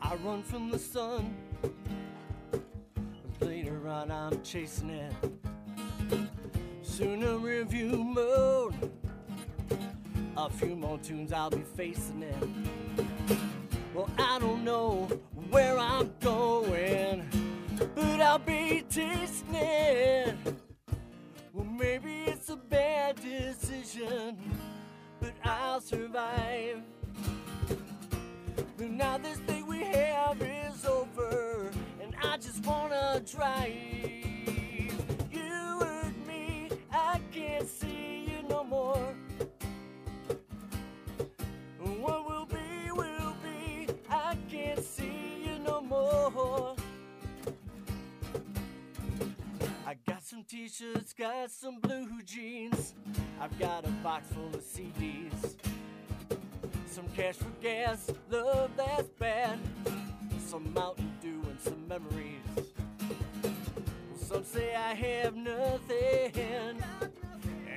Speaker 9: I run from the sun. Later on, I'm chasing it. Soon a review mode a few more tunes, I'll be facing it. Well, I don't know where I'm going, but I'll be tasting it. Well, maybe it's a bad decision, but I'll survive. But now this thing we have is over, and I just wanna drive. You hurt me, I can't see you no more. T-shirts, got some blue jeans. I've got a box full of CDs. Some cash for gas, love that's bad. Some Mountain Dew and some memories. Some say I have nothing,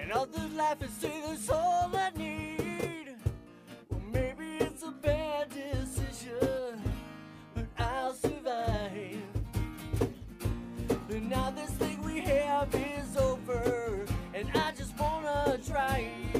Speaker 9: and others laugh and say that's all I need. Well, maybe it's a bad decision, but I'll survive. But now this thing have is over, and I just wanna try. You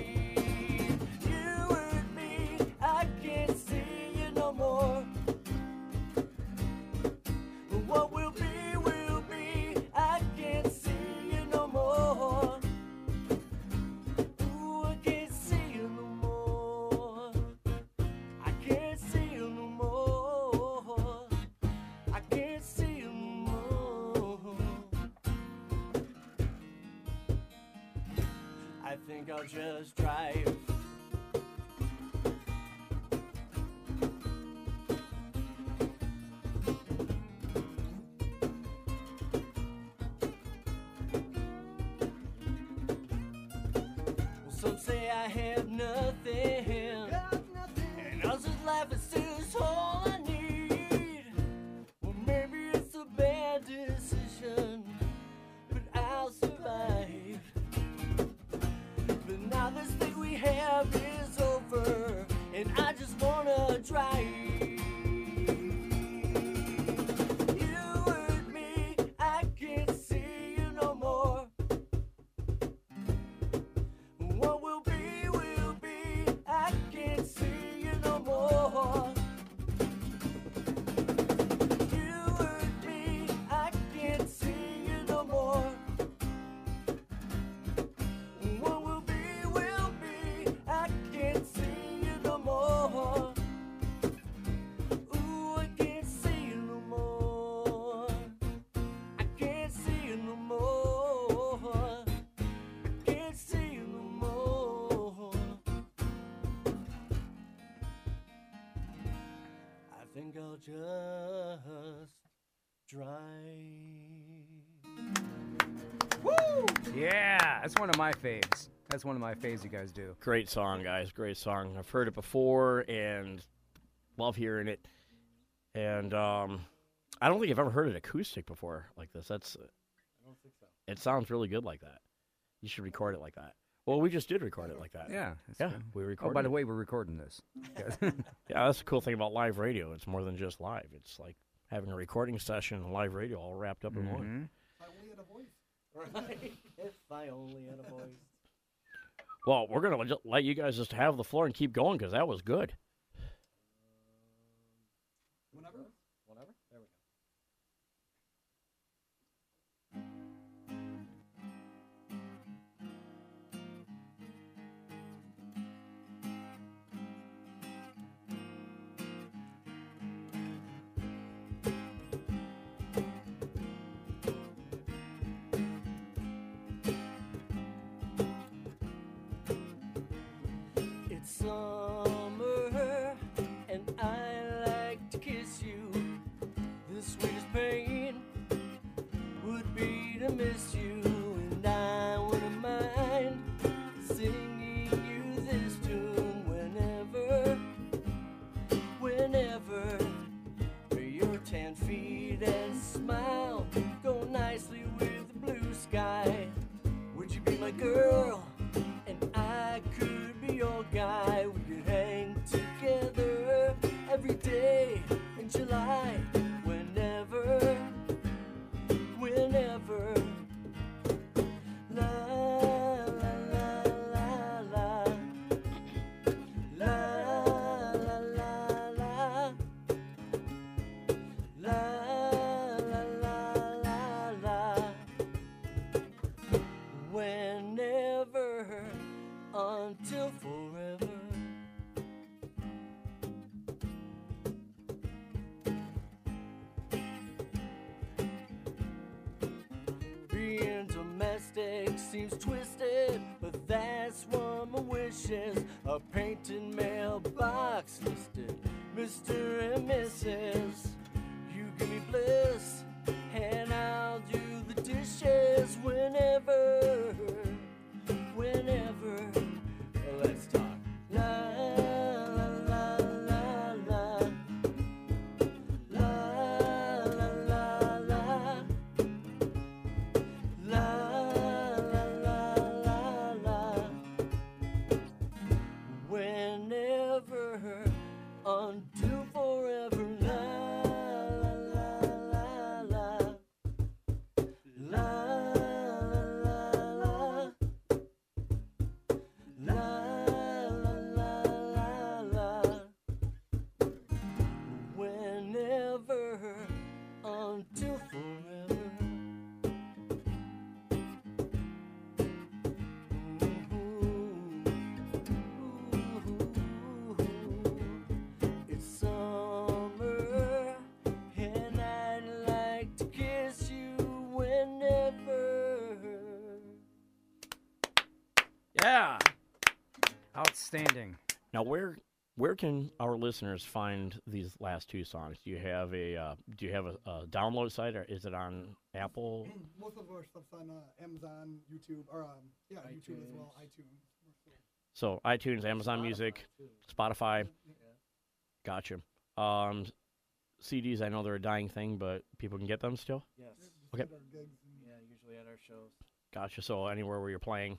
Speaker 9: just
Speaker 2: that's one of my faves. That's one of my faves you guys do.
Speaker 1: Great song, guys. Great song. I've heard it before and love hearing it. And um, I don't think I've ever heard it acoustic before like this. That's. I don't think so. It sounds really good like that. You should record it like that. Well, we just did record it like that.
Speaker 2: Yeah.
Speaker 1: Yeah,
Speaker 2: good.
Speaker 1: we
Speaker 2: Oh, by the way, we're recording this.
Speaker 1: Yeah, that's the cool thing about live radio. It's more than just live. It's like having a recording session and live radio all wrapped up in one.
Speaker 2: Mhm.
Speaker 7: I only had a voice.
Speaker 9: If I only had a voice.
Speaker 1: Well, we're gonna let you guys just have the floor and keep going because that was good.
Speaker 9: I
Speaker 2: Outstanding.
Speaker 9: Now, where where can our listeners find these last two songs? Do you have a uh, do you have a, a download site or is it on Apple?
Speaker 7: Most of our stuff's on uh, Amazon, YouTube, or um, yeah, YouTube as well, iTunes.
Speaker 9: So iTunes, Amazon Music, Spotify. Gotcha. Um, CDs, I know they're a dying thing, but people can get them still.
Speaker 1: Yes.
Speaker 9: Okay.
Speaker 7: Did our gigs and-
Speaker 1: Yeah, usually at our shows.
Speaker 9: Gotcha. So anywhere where you're playing,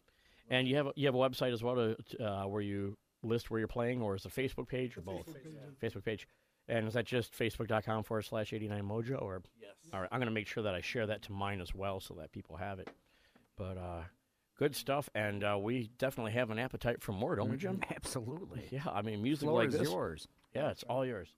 Speaker 9: and you have a, you have a website as well to to, uh, where you list where you're playing, or is it a Facebook page or both?
Speaker 7: Facebook page.
Speaker 9: Facebook page. And is that just facebook.com forward slash 89 mojo or
Speaker 1: Yes.
Speaker 9: all right i'm going to make sure that i share that to mine as well so that people have it but uh good stuff and uh, we definitely have an appetite for more don't we jim
Speaker 2: Absolutely.
Speaker 9: yeah i mean music
Speaker 2: Floor
Speaker 9: like
Speaker 2: is
Speaker 9: this
Speaker 2: yours.
Speaker 9: yeah it's all yours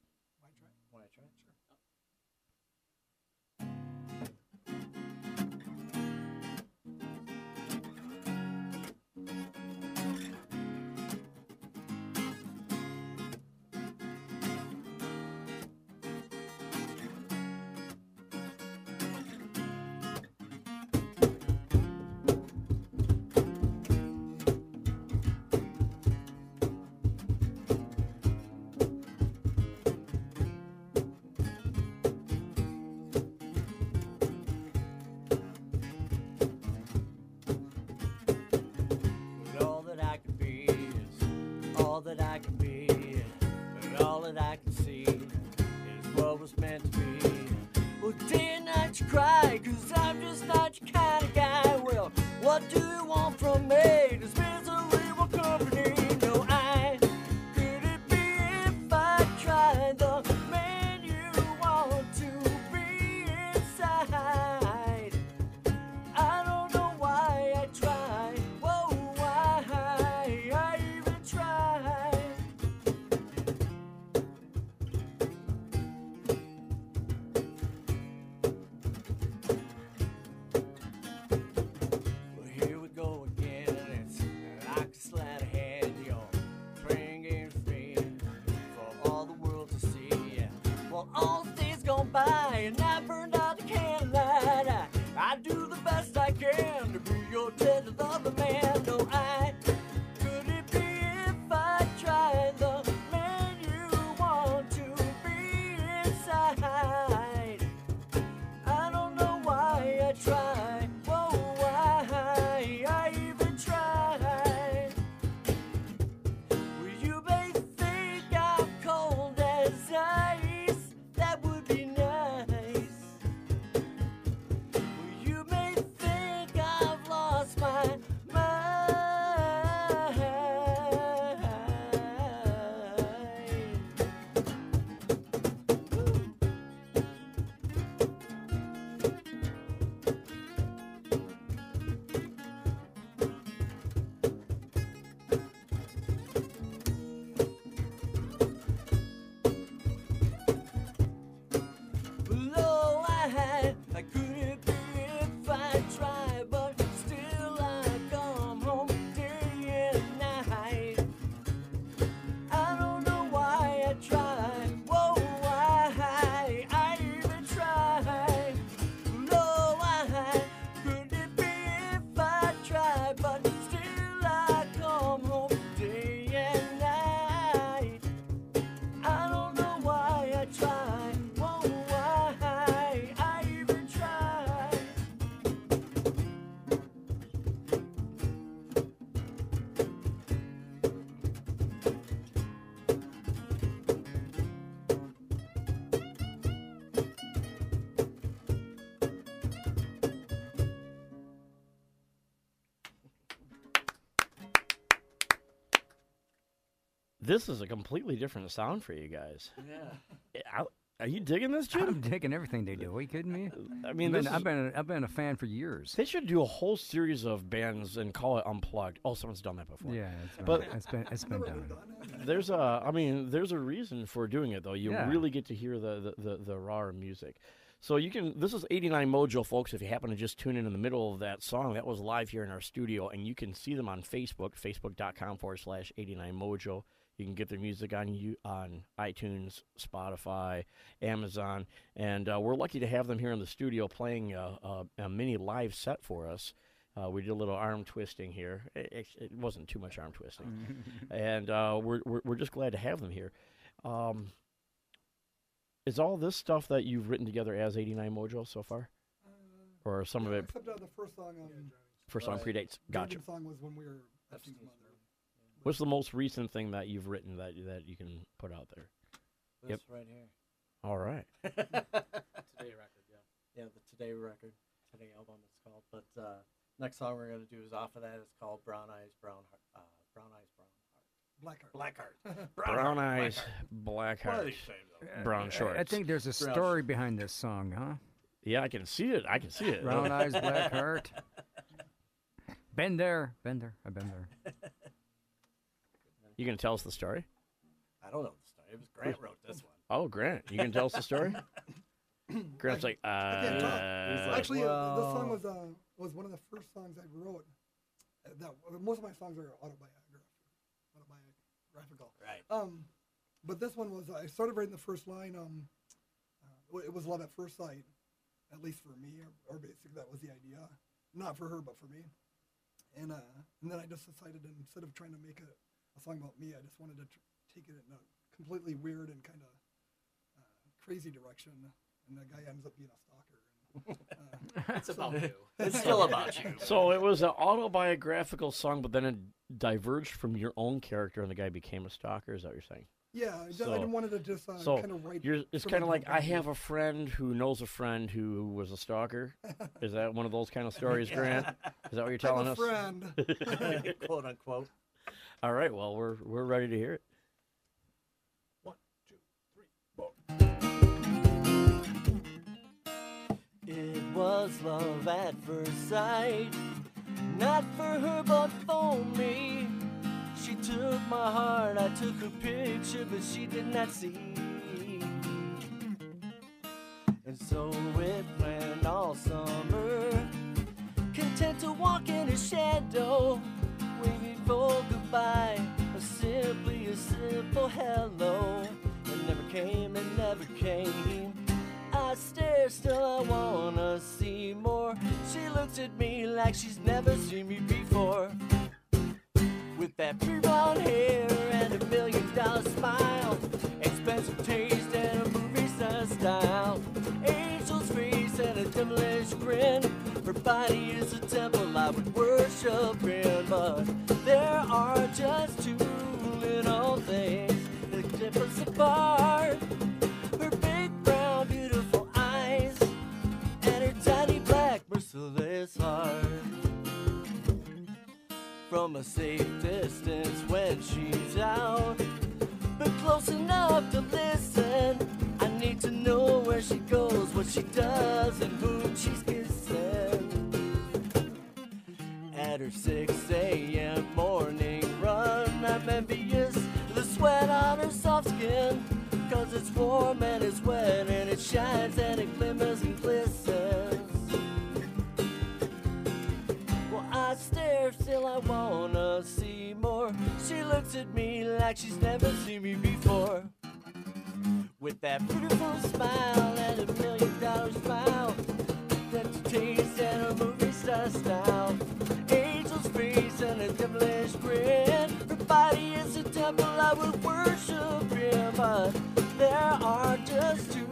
Speaker 9: this is a completely different sound for you guys
Speaker 1: Yeah.
Speaker 9: I- are you digging this jim
Speaker 2: I'm digging everything they do. Are you kidding me?
Speaker 9: i mean
Speaker 2: I've been,
Speaker 9: is,
Speaker 2: I've been a, I've been a fan for years.
Speaker 9: they should do a whole series of bands and call it unplugged oh someone's done that before
Speaker 2: Yeah, it's been,
Speaker 9: But-
Speaker 2: it's been it's been done.
Speaker 9: there's a i mean there's a reason for doing it though you
Speaker 2: Yeah.
Speaker 9: really get to hear the, the the the raw music so you can this is 89 mojo folks if you happen to just tune in in the middle of that song that was live here in our studio and you can see them on facebook facebook.com forward slash 89 mojo you can get their music on you on itunes spotify amazon and uh, we're lucky to have them here in the studio playing a, a, a mini live set for us
Speaker 1: Uh, we did a little arm twisting here. It, it, it wasn't too much arm twisting, and uh, we're, we're we're just glad to have them here. Um, is all this stuff that you've written together as 89 Mojo so far, or some of it
Speaker 7: Except uh, the first song. Um,
Speaker 1: first song predates? Gotcha.
Speaker 7: Drunken song was when we were Epstein's
Speaker 9: Epstein's
Speaker 7: mother.
Speaker 1: What's the most recent thing that you've written that that you can put out there?
Speaker 9: This
Speaker 1: Yep.
Speaker 9: right here.
Speaker 1: All right.
Speaker 6: Today record, yeah.
Speaker 9: Yeah, the Today record, Today album it's called. But uh, next song we're gonna do is off of that. It's called Brown Eyes, Brown Heart. Uh, Brown Eyes, Brown Heart.
Speaker 7: Black Heart.
Speaker 9: Black Heart.
Speaker 1: Brown
Speaker 9: Heart,
Speaker 1: eyes,
Speaker 9: Black Heart.
Speaker 1: black
Speaker 9: One of
Speaker 1: heart,
Speaker 9: these things. though.
Speaker 1: brown
Speaker 2: I-
Speaker 1: shorts.
Speaker 2: I think there's a
Speaker 9: Brown
Speaker 2: story behind this song, huh?
Speaker 1: Yeah, I can see it. I can see it.
Speaker 2: Brown eyes, black heart. Been there, been there, I've been there.
Speaker 1: You gonna tell us the story?
Speaker 9: I don't know the story. It was Grant wrote this one.
Speaker 1: Oh, Grant, you can tell us the story. Grant's like,
Speaker 7: can't talk.
Speaker 1: uh,
Speaker 9: He's like,
Speaker 7: Actually, uh, this song was uh, was one of the first songs I wrote. Uh, that most of my songs are autobiographical. Autobiographical.
Speaker 9: Right.
Speaker 7: Um, but this one was I started writing the first line. Um, uh, it was love at first sight, at least for me, or, or basically that was the idea, not for her but for me. And uh, and then I just decided instead of trying to make a, a song about me, I just wanted to tr- take it in a completely weird and kind of uh, crazy direction. And the guy ends up being a stalker. And, uh,
Speaker 6: It's about you.
Speaker 9: It's still about you.
Speaker 1: So it was an autobiographical song, but then it diverged from your own character, and the guy became a stalker. Is that what you're saying?
Speaker 7: Yeah, I, ju-
Speaker 1: So-
Speaker 7: I didn't want to just uh,
Speaker 1: so
Speaker 7: kind of write.
Speaker 1: You're, it's kind of like I have a friend who knows a friend who was a stalker. Is that one of those kind of stories, Grant? Is that what you're
Speaker 7: view. I
Speaker 1: telling
Speaker 7: have
Speaker 1: us?
Speaker 7: a friend.
Speaker 9: quote unquote.
Speaker 1: All right. Well, we're we're ready to hear it.
Speaker 8: One, two, three, four.
Speaker 9: It was love at first sight, not for her but for me. She took my heart, I took her picture, but she did not see. And so it went all summer, content to walk in his shadow, waiting for goodbye, or simply a simple hello. It never came, it never came. I stare, still I wanna see more. She looks at me like she's never seen me before. With that pretty blonde hair and a million dollar smile, expensive taste and a movie star style, angel's face and a devilish grin. Body is a temple I would worship in, but there are just two little things that keep us apart. Her big brown beautiful eyes and her tiny black merciless heart from a safe distance when she's out, but close enough to listen. I need to know where she goes, what she does, and whom she's kissing. At her 6 a.m. morning run, I'm envious of the sweat on her soft skin. Cause it's warm and it's wet and it shines and it glimmers and glistens. Well, I stare, still I wanna see more. She looks at me like she's never seen me before. With that beautiful smile and a million dollar smile. That's a taste and a movie star style. Devilish grin. Her body is a temple I would worship in. But there are just two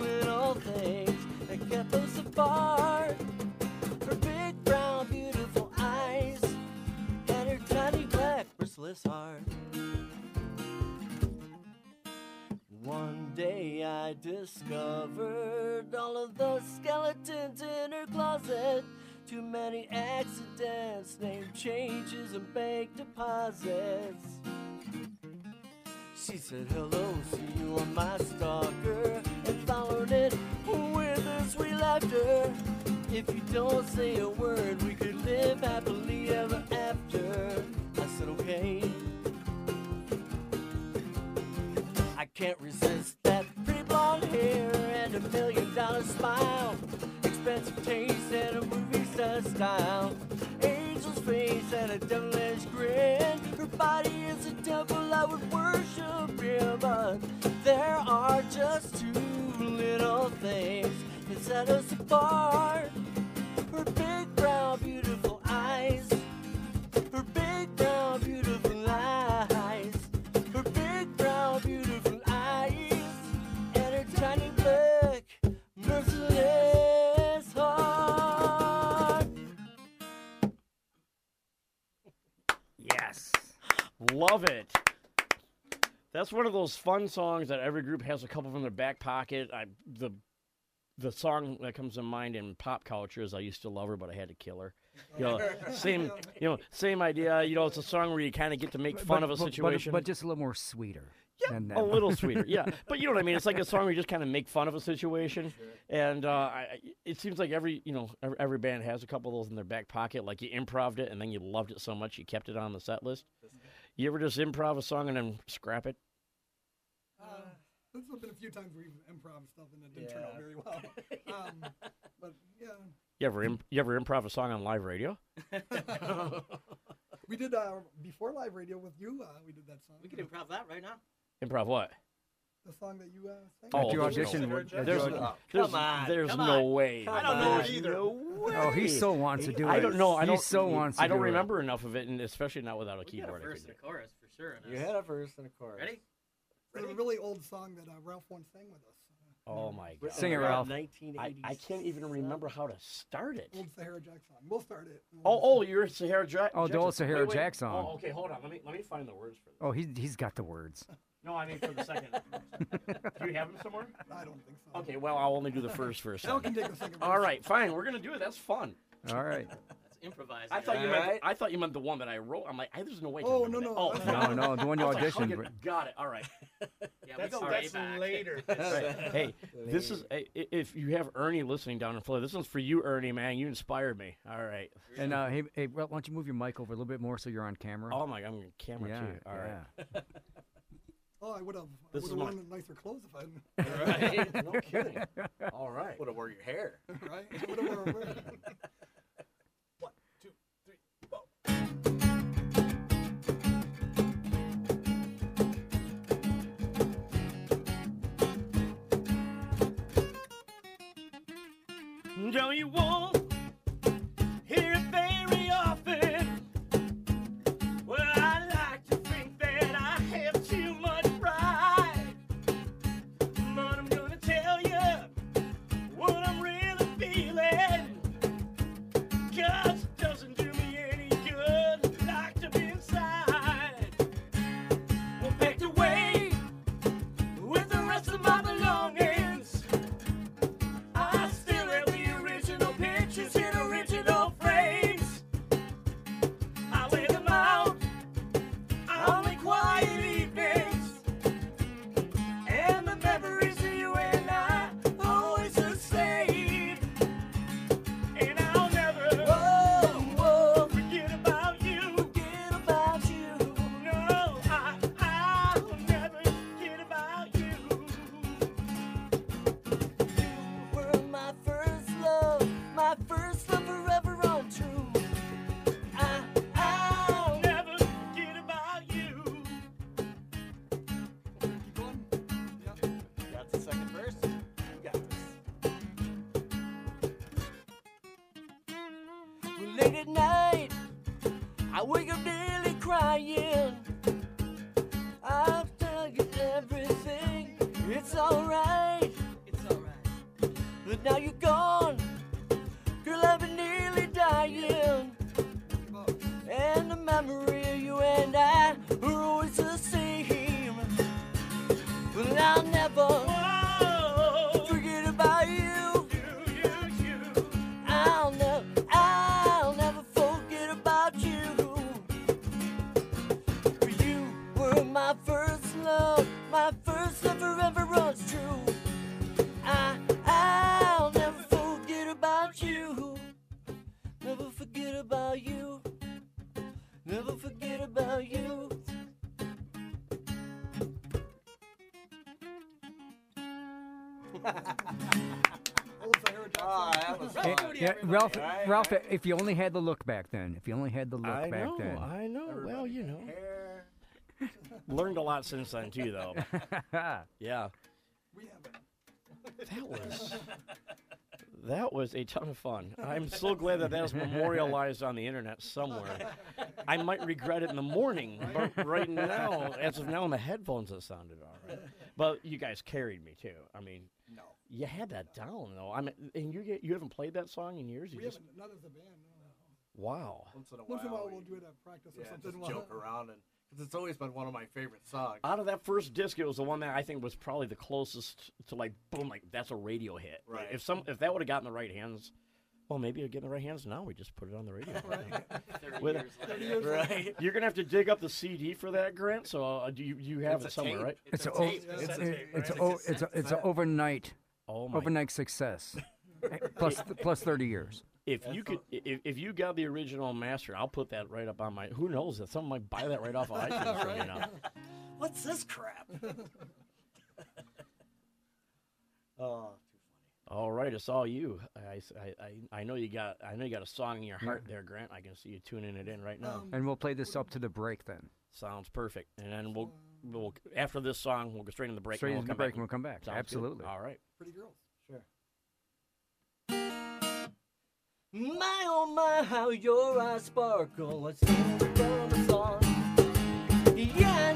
Speaker 9: little things that kept us apart her big brown beautiful eyes and her tiny black merciless heart one day i discovered all of the skeletons in her closet too many accidents. Name changes and bank deposits. She said, hello, see you on my stalker. And followed it with a sweet laughter. If you don't say a word, we could live happily ever after. I said, okay. I can't resist that pretty blonde hair and a million dollar smile. Expensive taste and a style. Angel's face and a devilish grin. Her body is a temple I would worship in, but there are just two little things that set us apart. Her big brown, beautiful eyes.
Speaker 1: Her big brown, beautiful that's one of those fun songs that every group has a couple in their back pocket. I the the song that comes to mind in pop culture is "I used to love her, but I had to kill her." You know, same you know same idea. You know, it's a song where you kind of get to make fun
Speaker 2: But-
Speaker 1: of a
Speaker 2: but- but-
Speaker 1: situation.
Speaker 2: but, just a little more sweeter. than that.
Speaker 1: a little sweeter, yeah. But you know what I mean? It's like a song where you just kind of make fun of a situation, and uh, I, I- it seems like every you know every, every band has a couple of those in their back pocket. Like you improved it, and then you loved it so much you kept it on the set list. You ever just improv a song and then scrap it?
Speaker 7: Uh, there's been a few times where we've improv stuff and it didn't turn out very well. Um, but yeah,
Speaker 1: You ever im- you ever improv a song on live radio?
Speaker 7: we did uh, before live radio with you. Uh, we did that song.
Speaker 6: We can improv that right now.
Speaker 1: Improv what?
Speaker 7: The song that you uh, sang.
Speaker 1: Oh,
Speaker 2: At your
Speaker 1: there's no-
Speaker 2: audition, what- at
Speaker 1: There's,
Speaker 2: your-
Speaker 1: no-
Speaker 6: Come on,
Speaker 1: there's
Speaker 6: come
Speaker 1: no
Speaker 6: on.
Speaker 1: way.
Speaker 6: I don't know
Speaker 1: There's
Speaker 6: either.
Speaker 1: No way.
Speaker 2: Oh, he so wants to do it.
Speaker 1: I don't know. I
Speaker 2: He
Speaker 1: don't.
Speaker 2: so wants to
Speaker 1: I don't
Speaker 2: do it.
Speaker 1: remember enough of it, and especially not without a
Speaker 6: We got a
Speaker 1: keyboard. I
Speaker 6: verse
Speaker 1: could
Speaker 6: and a
Speaker 1: do.
Speaker 6: chorus for sure. in
Speaker 9: You
Speaker 6: this.
Speaker 9: had a verse and a chorus.
Speaker 6: Ready?
Speaker 7: It's a really old song that uh, Ralph once sang with us.
Speaker 1: Oh my god!
Speaker 2: Sing it, Ralph.
Speaker 9: 1987.
Speaker 1: I, I can't even remember how to start it.
Speaker 7: Old Sahara Jack song. We'll start it.
Speaker 1: Oh, oh, you're Sahara Jack.
Speaker 2: Oh, the old Sahara
Speaker 1: wait, wait.
Speaker 2: Jack song.
Speaker 1: Oh, okay, hold on. Let me let me find the words for this.
Speaker 2: Oh, he's he's got the words.
Speaker 1: No, I mean for the second. do you have them somewhere?
Speaker 7: I don't think so.
Speaker 1: Okay, well I'll only do the first verse.
Speaker 7: Now
Speaker 1: then.
Speaker 7: can take a second.
Speaker 1: All right, fine. We're gonna do it. That's fun.
Speaker 2: All right.
Speaker 6: That's improvising.
Speaker 1: I thought you meant.
Speaker 9: right.
Speaker 1: I thought you meant the one that I wrote. I'm like, I, there's no way.
Speaker 7: Oh,
Speaker 1: remember
Speaker 7: no,
Speaker 1: that.
Speaker 7: no.
Speaker 1: Oh
Speaker 2: No, no, the one you
Speaker 1: I was like,
Speaker 2: auditioned.
Speaker 1: you- Got it. All right.
Speaker 6: Yeah,
Speaker 8: That's,
Speaker 6: we
Speaker 8: that's
Speaker 6: back.
Speaker 8: later.
Speaker 1: Right. Hey, this is i- i- if you have Ernie listening down in Florida. This one's for you, Ernie. Man, you inspired me. All right.
Speaker 2: And uh, hey, hey, why don't you move your mic over a little bit more so you're on camera?
Speaker 1: Oh my, God, I'm on camera
Speaker 2: yeah,
Speaker 1: too. All right.
Speaker 2: Yeah.
Speaker 7: Oh, I would have. I
Speaker 1: This
Speaker 7: would
Speaker 1: is
Speaker 7: have
Speaker 1: my-
Speaker 7: worn nicer clothes if I hadn't.
Speaker 1: Right. no kidding. All right.
Speaker 9: Would have wore your hair.
Speaker 7: right? I would have worn.
Speaker 8: One, two, three, four.
Speaker 1: Don't you want
Speaker 2: Ralph,
Speaker 9: Right,
Speaker 2: Ralph,
Speaker 9: right.
Speaker 2: if you only had the look back then, if you only had the look
Speaker 1: I
Speaker 2: back
Speaker 1: know,
Speaker 2: then.
Speaker 1: I know. Well, you know,
Speaker 9: Hair.
Speaker 1: learned a lot since then too, though. yeah,
Speaker 7: We haven't.
Speaker 1: that was that was a ton of fun. I'm so glad that that is memorialized on the internet somewhere. I might regret it in the morning, but right now, as of now, in the headphones, it sounded all right. But you guys carried me too. I mean,
Speaker 7: No.
Speaker 1: You had that down though. I mean, and you get, you haven't played that song in years. You
Speaker 7: We
Speaker 1: just
Speaker 7: haven't. Not as a band. No.
Speaker 1: wow.
Speaker 9: Once in a while.
Speaker 7: Once in a while,
Speaker 9: we-
Speaker 7: we'll do it at practice or something.
Speaker 9: just joke around and
Speaker 6: 'Cause it's always been one of my favorite songs.
Speaker 1: Out of that first disc, it was the one that I think was probably the closest to like boom, like that's a radio hit.
Speaker 6: Right.
Speaker 1: If some if that would have gotten the right hands, well, maybe it'd get in the right hands now. We just put it on the radio.
Speaker 7: Thirty
Speaker 1: With-
Speaker 7: years later.
Speaker 6: right.
Speaker 1: You're gonna have to dig up the CD for that, Grant. So uh, do you you have
Speaker 6: It's
Speaker 1: it somewhere,
Speaker 6: tape.
Speaker 1: right?
Speaker 2: It's
Speaker 6: a
Speaker 2: a, o-
Speaker 6: tape.
Speaker 2: it's,
Speaker 6: It's a
Speaker 2: a-
Speaker 6: tape,
Speaker 2: it's,
Speaker 6: right?
Speaker 2: a, o-
Speaker 6: It's a
Speaker 2: it's, a, it's an overnight
Speaker 1: Oh my!
Speaker 2: overnight success. plus plus 30 years.
Speaker 1: If you could, if, if you got the original master, I'll put that right up on my. Who knows? That someone might buy that right off of iTunes right? you now.
Speaker 6: What's this crap? oh, too funny.
Speaker 1: All right, it's all you. I, I, I, I know you got I know you got a song in your heart there, Grant. I can see you tuning it in right now.
Speaker 10: Um,
Speaker 2: And we'll play this up to the break then.
Speaker 1: Sounds perfect. And then we'll we'll after this song we'll go straight into the break.
Speaker 2: Straight into
Speaker 1: we'll
Speaker 2: the
Speaker 1: come
Speaker 2: break
Speaker 1: back
Speaker 2: and we'll come back.
Speaker 1: Sounds good.
Speaker 2: Absolutely.
Speaker 1: All right.
Speaker 10: Pretty girls. Sure.
Speaker 9: My oh my, how your eyes sparkle. Let's sing the song. Yeah,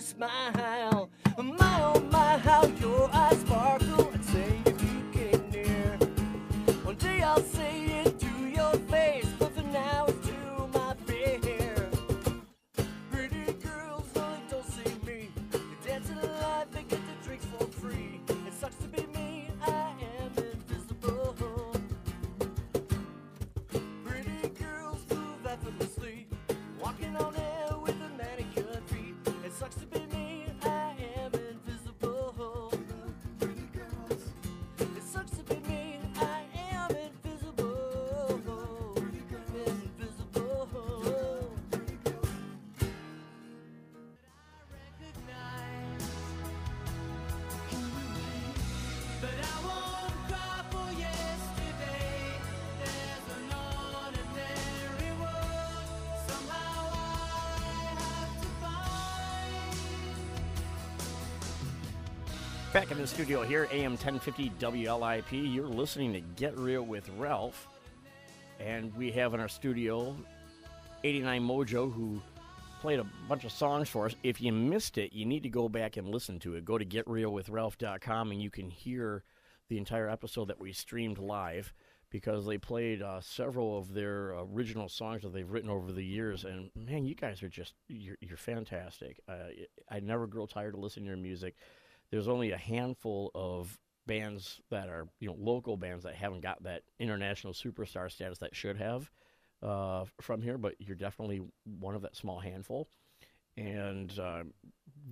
Speaker 9: smile. My
Speaker 1: Back in the studio here, AM 1050 WLIP. You're listening to Get Real with Ralph. And we have in our studio 89 Mojo, who played a bunch of songs for us. If you missed it, you need to go back and listen to it. Go to getrealwithralph.com and you can hear the entire episode that we streamed live because they played uh, several of their original songs that they've written over the years. And man, you guys are just, you're, you're fantastic. Uh, I never grow tired of listening to your music there's only a handful of bands that are you know local bands that haven't got that international superstar status that should have uh, from here, but you're definitely one of that small handful. And uh,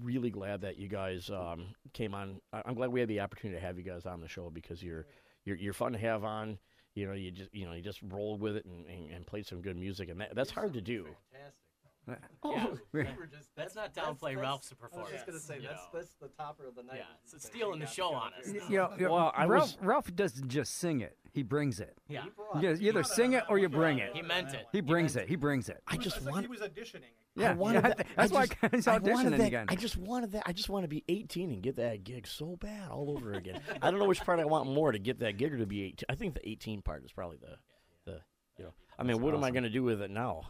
Speaker 1: really glad that you guys um, came on. I- I'm glad we had the opportunity to have you guys on the show because you're you're, you're fun to have on. You know, you just you know you just rolled with it and, and, and some good music, and that, that's hard to do.
Speaker 9: Fantastic.
Speaker 2: Oh,
Speaker 9: Yeah, we
Speaker 2: we're-
Speaker 9: were just,
Speaker 6: Let's not
Speaker 9: that's-
Speaker 6: downplay
Speaker 9: that's-
Speaker 6: Ralph's
Speaker 9: I was
Speaker 6: performance.
Speaker 9: just gonna say that's that's the topper of the night.
Speaker 6: Yeah, so stealing the show on
Speaker 9: go
Speaker 6: us.
Speaker 9: here.
Speaker 2: you know,
Speaker 1: Well, I
Speaker 2: Ralph,
Speaker 1: was-
Speaker 2: Ralph doesn't just sing it; he brings it.
Speaker 6: Yeah,
Speaker 2: You either sing
Speaker 8: it
Speaker 2: it or you bring it.
Speaker 6: he meant it.
Speaker 2: He brings it. He brings it.
Speaker 1: I just
Speaker 8: it's like
Speaker 1: want
Speaker 8: he was auditioning.
Speaker 2: Yeah,
Speaker 1: I wanted
Speaker 2: yeah,
Speaker 1: that.
Speaker 2: that's
Speaker 1: I
Speaker 2: why
Speaker 1: just-
Speaker 2: he's
Speaker 1: I wanted
Speaker 2: auditioning
Speaker 1: that-
Speaker 2: again.
Speaker 1: I just wanted that. I just want to be 18 and get that gig so bad all over again. I don't know which part I want more to get that gig or to be 18. I think the 18 part is probably the, the you know. I mean,
Speaker 2: That's
Speaker 1: what am I going to do with it now?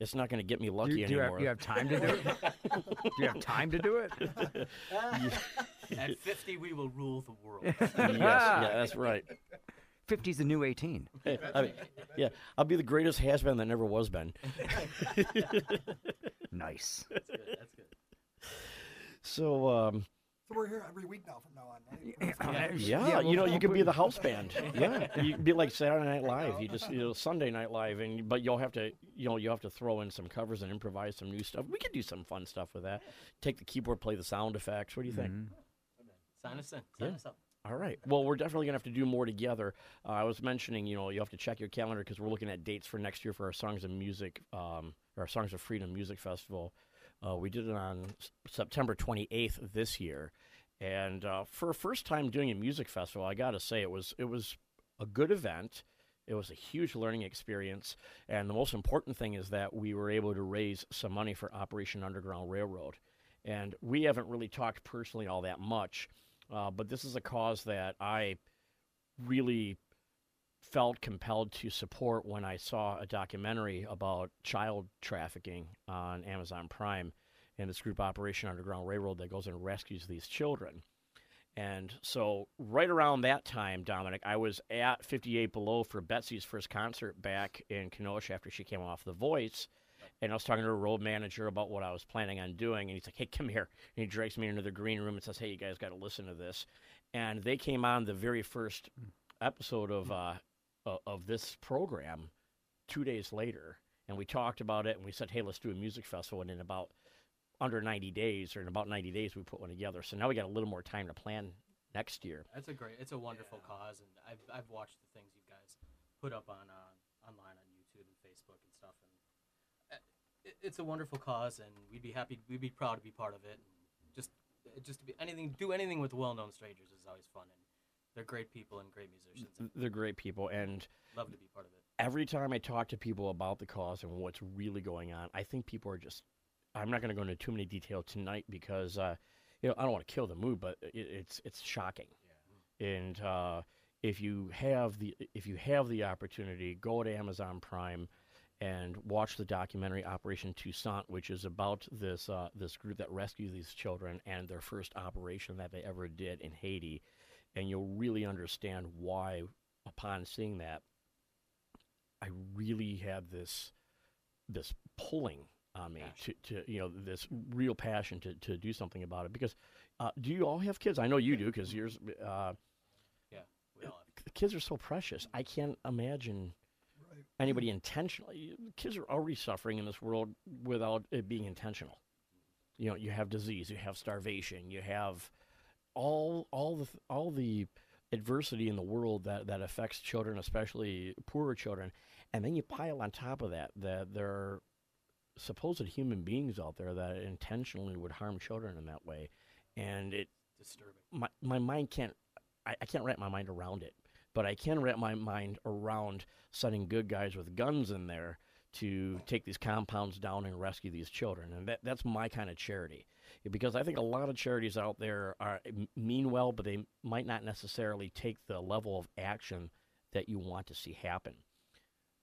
Speaker 1: It's not going to get me lucky
Speaker 2: you, do you have, you have time to do it? do you have time to do it?
Speaker 6: At 50, we will rule the world.
Speaker 1: yes, yeah, that's right.
Speaker 2: 50's the new 18.
Speaker 1: Hey, I mean, yeah, I'll be the greatest has been that never was been.
Speaker 2: Nice.
Speaker 6: That's good. That's good.
Speaker 1: So, um,
Speaker 7: So we're here every week now from now on, right?
Speaker 1: yeah, you know, you could be the house band. Yeah, you could be like Saturday Night Live. You just, you know, Sunday Night Live, and but you'll have to, you know, you have to throw in some covers and improvise some new stuff. We could do some fun stuff with that. Take the keyboard, play the sound effects. What do you think?
Speaker 2: Mhm.
Speaker 6: Sign us in. Sign
Speaker 1: Yeah.
Speaker 6: us up.
Speaker 1: All right. Well, we're definitely going to have to do more together. Uh, I was mentioning, you know, you have to check your calendar because we're looking at dates for next year for our Songs of Music, um, our Songs of Freedom Music Festival. Uh, we did it on September 28th this year, and uh, for a first time doing a music festival, I got to say it was it was a good event. It was a huge learning experience, and the most important thing is that we were able to raise some money for Operation Underground Railroad. And we haven't really talked personally all that much, uh, but this is a cause that I really felt compelled to support when I saw a documentary about child trafficking on Amazon Prime and this group Operation Underground Railroad that goes and rescues these children. And so, right around that time, Dominic, I was at 58 Below for Betsy's first concert back in Kenosha after she came off The Voice. And I was talking to a road manager about what I was planning on doing. And he's like, hey, come here. And he drags me into the green room and says, hey, you guys got to listen to this. And they came on the very first episode of, uh, o- of this program two days later. And we talked about it and we said, hey, let's do a music festival. And in about under 90 days, or in about 90 days, we put one together. So now we got a little more time to plan next year.
Speaker 6: That's a great. It's a wonderful cause, and I've I've watched the things you guys put up on uh, online on YouTube and Facebook and stuff, and uh, it, it's a wonderful cause, and we'd be happy. We'd be proud to be part of it. And just uh, just to be anything, do anything with well-known strangers is always fun, and they're great people and great musicians.
Speaker 1: They're great people. And
Speaker 6: love to be part of it.
Speaker 1: every time I talk to people about the cause and what's really going on, I think people are just. I'm not going to go into too many detail tonight because, uh, you know, I don't want to kill the mood, but it, it's it's shocking. Yeah. And uh, if you have the if you have the opportunity, go to Amazon Prime and watch the documentary Operation Toussaint, which is about this uh, this group that rescued these children and their first operation that they ever did in Haiti, and you'll really understand why. Upon seeing that, I really had this this pulling on me to, to you know this real passion to, to do something about it because uh, do you all have kids? I know you do because yours uh,
Speaker 6: Yeah, we all have.
Speaker 1: the kids are so precious. I can't imagine
Speaker 7: Right.
Speaker 1: anybody intentionally. Kids are already suffering in this world without it being intentional. You know, you have disease, you have starvation, you have all all the all the adversity in the world that that affects children, especially poorer children, and then you pile on top of that that there are supposed human beings out there that intentionally would harm children in that way, and it
Speaker 6: Disturbing.
Speaker 1: my my mind can't I, I can't wrap my mind around it. But I can wrap my mind around sending good guys with guns in there to take these compounds down and rescue these children, and that that's my kind of charity. Because I think a lot of charities out there are mean well, but they might not necessarily take the level of action that you want to see happen.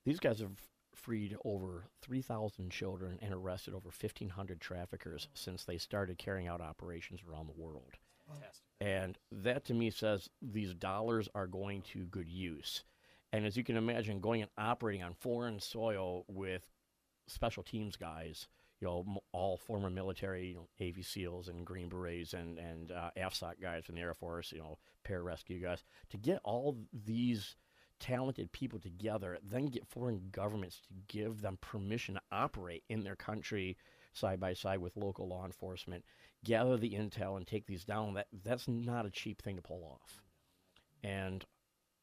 Speaker 1: These guys have freed over 3,000 children and arrested over 1,500 traffickers since they started carrying out operations around the world.
Speaker 6: Fantastic.
Speaker 1: And that to me says these dollars are going to good use. And as you can imagine, going and operating on foreign soil with special teams guys, you know, all former military, you know, Navy SEALs and Green Berets and and uh, AFSOC guys from the Air Force, you know, pararescue guys, to get all these talented people together, then get foreign governments to give them permission to operate in their country side by side with local law enforcement, gather the intel and take these down. That that's not a cheap thing to pull off. And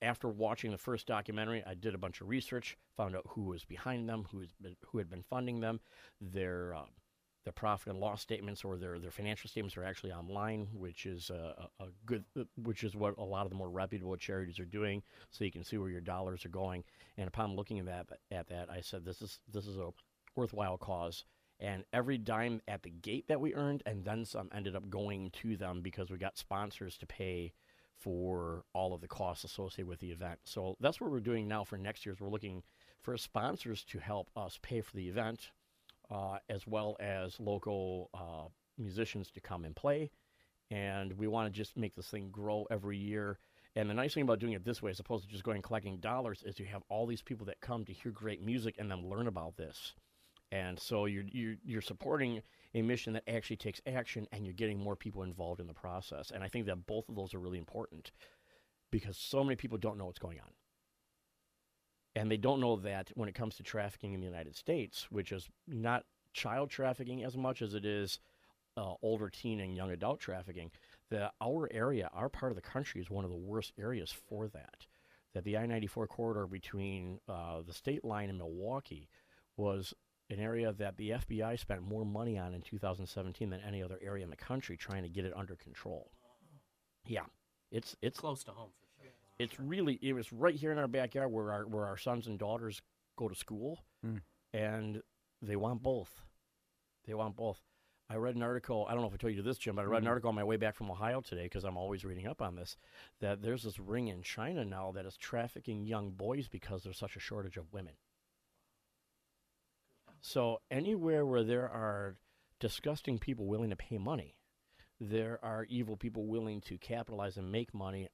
Speaker 1: after watching the first documentary, I did a bunch of research, found out who was behind them, who been, who had been funding them, their uh, their profit and loss statements or their their financial statements are actually online, which is a a good, which is what a lot of the more reputable charities are doing, so you can see where your dollars are going. And upon looking at that, at that, I said this is this is a worthwhile cause. And every dime at the gate that we earned, and then some, ended up going to them because we got sponsors to pay for all of the costs associated with the event. So that's what we're doing now for next year. Is we're looking for sponsors to help us pay for the event, uh, as well as local uh, musicians to come and play. And we want to just make this thing grow every year. And the nice thing about doing it this way, as opposed to just going and collecting dollars, is you have all these people that come to hear great music and then learn about this. And so you're, you're, you're supporting a mission that actually takes action and you're getting more people involved in the process. And I think that both of those are really important because so many people don't know what's going on. And they don't know that when it comes to trafficking in the United States, which is not child trafficking as much as it is uh, older teen and young adult trafficking, that our area, our part of the country, is one of the worst areas for that. That the I 94 corridor between uh, the state line and Milwaukee was an area that the FBI spent more money on in 2017 than any other area in the country trying to get it under control. Yeah, it's it's
Speaker 6: Close to home for sure.
Speaker 1: it's really it was right here in our backyard where our where our sons and daughters go to school,
Speaker 2: Mm.
Speaker 1: and they want both. They want both. I read an article. I don't know if I told you this, Jim, but I read an
Speaker 2: Mhm.
Speaker 1: article on my way back from Ohio today because I'm always reading up on this. That there's this ring in China now that is trafficking young boys because there's such a shortage of women. So anywhere where there are disgusting people willing to pay money, there are evil people willing to capitalize and make money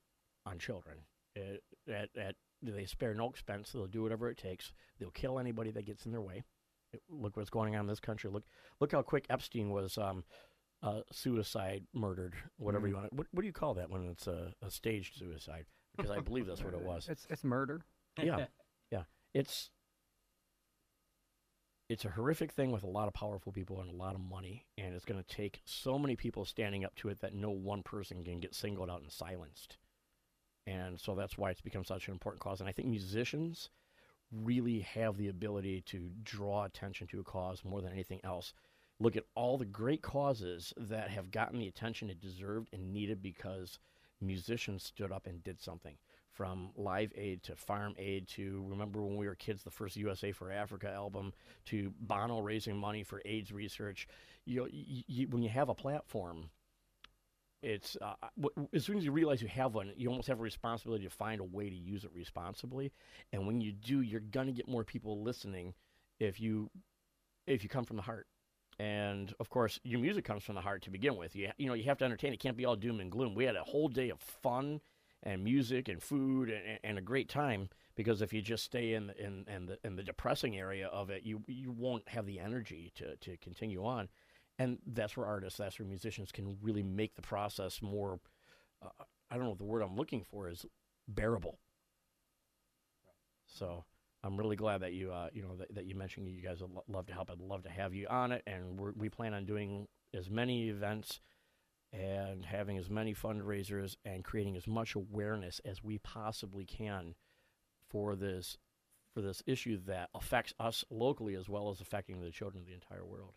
Speaker 1: on children. At, at, at they spare no expense. They'll do whatever it takes. They'll kill anybody that gets in their way. Look what's going on in this country. Look, look how quick Epstein was um, uh, suicide, murdered, whatever you want. What, what do you call that when it's a, a staged suicide? Because I believe that's what it was.
Speaker 2: It's it's murder.
Speaker 1: Yeah, yeah. It's it's a horrific thing with a lot of powerful people and a lot of money, and it's going to take so many people standing up to it that no one person can get singled out and silenced. And so that's why it's become such an important cause. And I think musicians really have the ability to draw attention to a cause more than anything else. Look at all the great causes that have gotten the attention it deserved and needed because musicians stood up and did something. From Live Aid to Farm Aid to remember when we were kids, the first USA for Africa album to Bono raising money for AIDS research. You know, y- y- when you have a platform, it's uh, w- as soon as you realize you have one, you almost have a responsibility to find a way to use it responsibly. And when you do, you're gonna get more people listening if you if you come from the heart. And of course, your music comes from the heart to begin with. You you know you have to entertain. It can't be all doom and gloom. We had a whole day of fun and music and food and, and a great time because if you just stay in in, in the in the depressing area of it, you you won't have the energy to to continue on. And that's where artists, that's where musicians can really make the process more. Uh, I don't know the word I'm looking for is bearable. So I'm really glad that you, uh, you know, that, that you mentioned you guys would lo- love to help. I'd love to have you on it, and we're, we plan on doing as many events and having as many fundraisers and creating as much awareness as we possibly can for this for this issue that affects us locally as well as affecting the children of the entire world.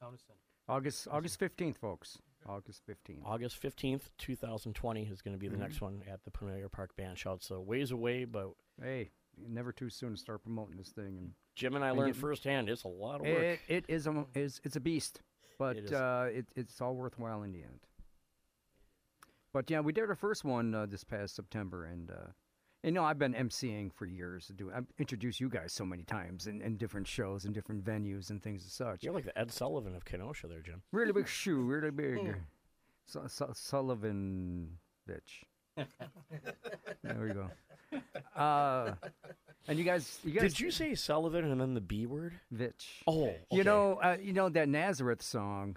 Speaker 6: Count us.
Speaker 2: August August fifteenth, folks. August fifteenth.
Speaker 1: August 15th, 2020 is going to be the mm-hmm. next one at the Pennoyer Park Band Shell. So ways away, but
Speaker 2: Hey, never too soon to start promoting this thing. And
Speaker 1: Jim and I
Speaker 2: And
Speaker 1: learned
Speaker 2: get-
Speaker 1: firsthand it's a lot of work.
Speaker 2: it, it is a is it's a beast, but
Speaker 1: It
Speaker 2: uh, it, it's all worthwhile in the end. But yeah, we did our first one uh, this past September, and uh, you know I've been emceeing for years. Do I've introduced you guys so many times in, in different shows and different venues and things as such.
Speaker 1: You're like the Ed Sullivan of Kenosha there, Jim.
Speaker 2: Really big shoe, really big. Su- Su- Sullivan bitch. There we go. Uh, and you guys, you guys,
Speaker 1: Did you say Sullivan and then the B word?
Speaker 2: Vitch?
Speaker 1: Oh,
Speaker 2: You know, uh, you know that Nazareth song.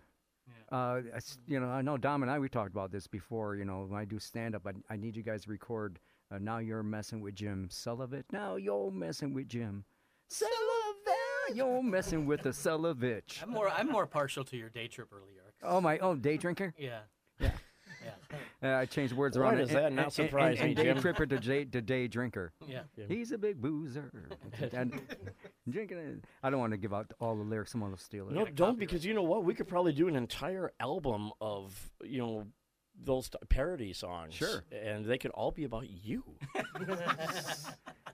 Speaker 2: Uh, it's- you know, I know Dom and I we talked about this before. You know, when I do stand up, I, I need you guys to record. Uh, now you're messing with Jim Sullivan. Now you're messing with Jim Sullivan. You're messing with the Sullivich.
Speaker 6: I'm more I'm more partial to your day tripper lyrics.
Speaker 2: Oh my! Oh, day drinker.
Speaker 6: Yeah.
Speaker 2: Yeah.
Speaker 6: Yeah.
Speaker 2: Uh, I changed words
Speaker 1: Why
Speaker 2: around.
Speaker 1: does
Speaker 2: and-
Speaker 1: that
Speaker 2: and-
Speaker 1: not
Speaker 2: and-
Speaker 1: surprise
Speaker 2: and,
Speaker 1: me,
Speaker 2: and day tripper to day, to day drinker.
Speaker 6: Yeah.
Speaker 1: Yeah.
Speaker 2: He's a big boozer. and drinking. it. I don't want to give out all the lyrics. Someone will steal it.
Speaker 1: No, don't because you know what? We could probably do an entire album of you know those t- parody songs.
Speaker 2: Sure.
Speaker 1: and they could all be about you.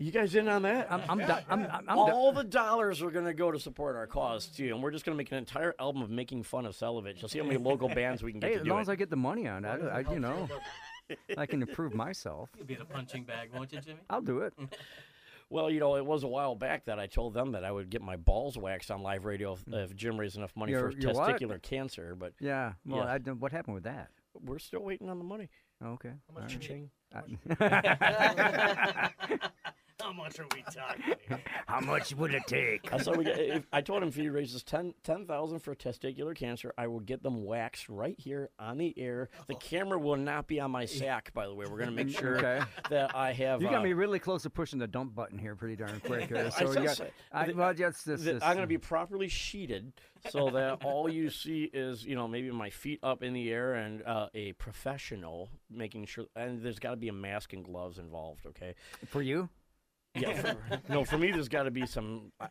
Speaker 1: you guys in on that?
Speaker 2: I'm, I'm, di- I'm, I'm, I'm di-
Speaker 1: all the dollars are going to go to support our cause too, and we're just going to make an entire album of making fun of Selvage. You'll see how many local bands we can get
Speaker 2: Hey,
Speaker 1: to
Speaker 2: as
Speaker 1: do
Speaker 2: long
Speaker 1: it.
Speaker 2: as I get the money on it, I, I, you know, I can improve myself.
Speaker 6: You'll be in a punching bag, won't you, Jimmy?
Speaker 2: I'll do it.
Speaker 1: Well, you know, it was a while back that I told them that I would get my balls waxed on live radio if, mm. if Jim raised enough money
Speaker 2: Your-
Speaker 1: for
Speaker 2: your what?
Speaker 1: testicular cancer. But
Speaker 2: Yeah. Well,
Speaker 1: Yeah.
Speaker 2: I what happened with that?
Speaker 1: we're still waiting on the money.
Speaker 2: Okay.
Speaker 8: How much
Speaker 2: all
Speaker 8: you
Speaker 2: right.
Speaker 8: need?
Speaker 2: Uh, I-
Speaker 9: How much are we talking? here?
Speaker 2: How much would it take?
Speaker 1: I said we get, if, I told him if he raises ten ten thousand for testicular cancer, I will get them waxed right here on the air. The camera will not be on my sack, by the way. We're going to make sure
Speaker 2: Okay.
Speaker 1: that I have.
Speaker 2: You got
Speaker 1: uh,
Speaker 2: me really close to pushing the dump button here, pretty darn quick. Uh,
Speaker 1: I
Speaker 2: so you
Speaker 1: said
Speaker 2: got,
Speaker 1: so-
Speaker 2: I,
Speaker 1: that-
Speaker 2: well, just this.
Speaker 1: that
Speaker 2: this
Speaker 1: I'm going to be properly sheeted so that all you see is, you know, maybe my feet up in the air and uh, a professional making sure. And there's got to be a mask and gloves involved. Okay.
Speaker 2: for you.
Speaker 1: Yeah. For, no, for me, there's got to be some. I-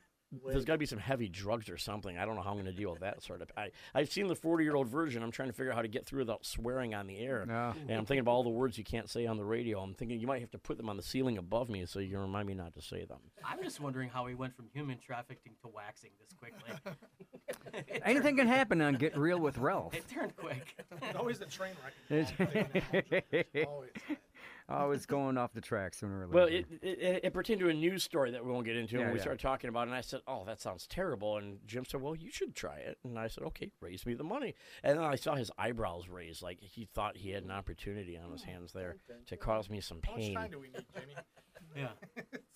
Speaker 1: There's got to be some heavy drugs or something. I don't know how I'm going to deal with that sort of. I I've seen the 40 year old virgin. I'm trying to figure out how to get through without swearing on the air.
Speaker 2: No.
Speaker 1: And I'm thinking about all the words you can't say on the radio. I'm thinking you might have to put them on the ceiling above me so you can remind me not to say them.
Speaker 6: I'm just wondering how we went from human trafficking to waxing this quickly.
Speaker 2: Anything can happen on Get Real with Ralph.
Speaker 6: It turned quick.
Speaker 8: It's always the train wreck. Always.
Speaker 2: Oh, it's going off the track sooner or later.
Speaker 1: Well, it, it, it pertained to a news story that we won't get into,
Speaker 2: Yeah,
Speaker 1: and we
Speaker 2: yeah.
Speaker 1: started talking about it, and I said, oh, that sounds terrible. And Jim said, well, you should try it. And I said, okay, raise me the money. And then I saw his eyebrows raise, like he thought he had an opportunity on his hands there to cause me some pain.
Speaker 8: How much
Speaker 1: pain.
Speaker 8: time do we need, Jimmy?
Speaker 6: Yeah.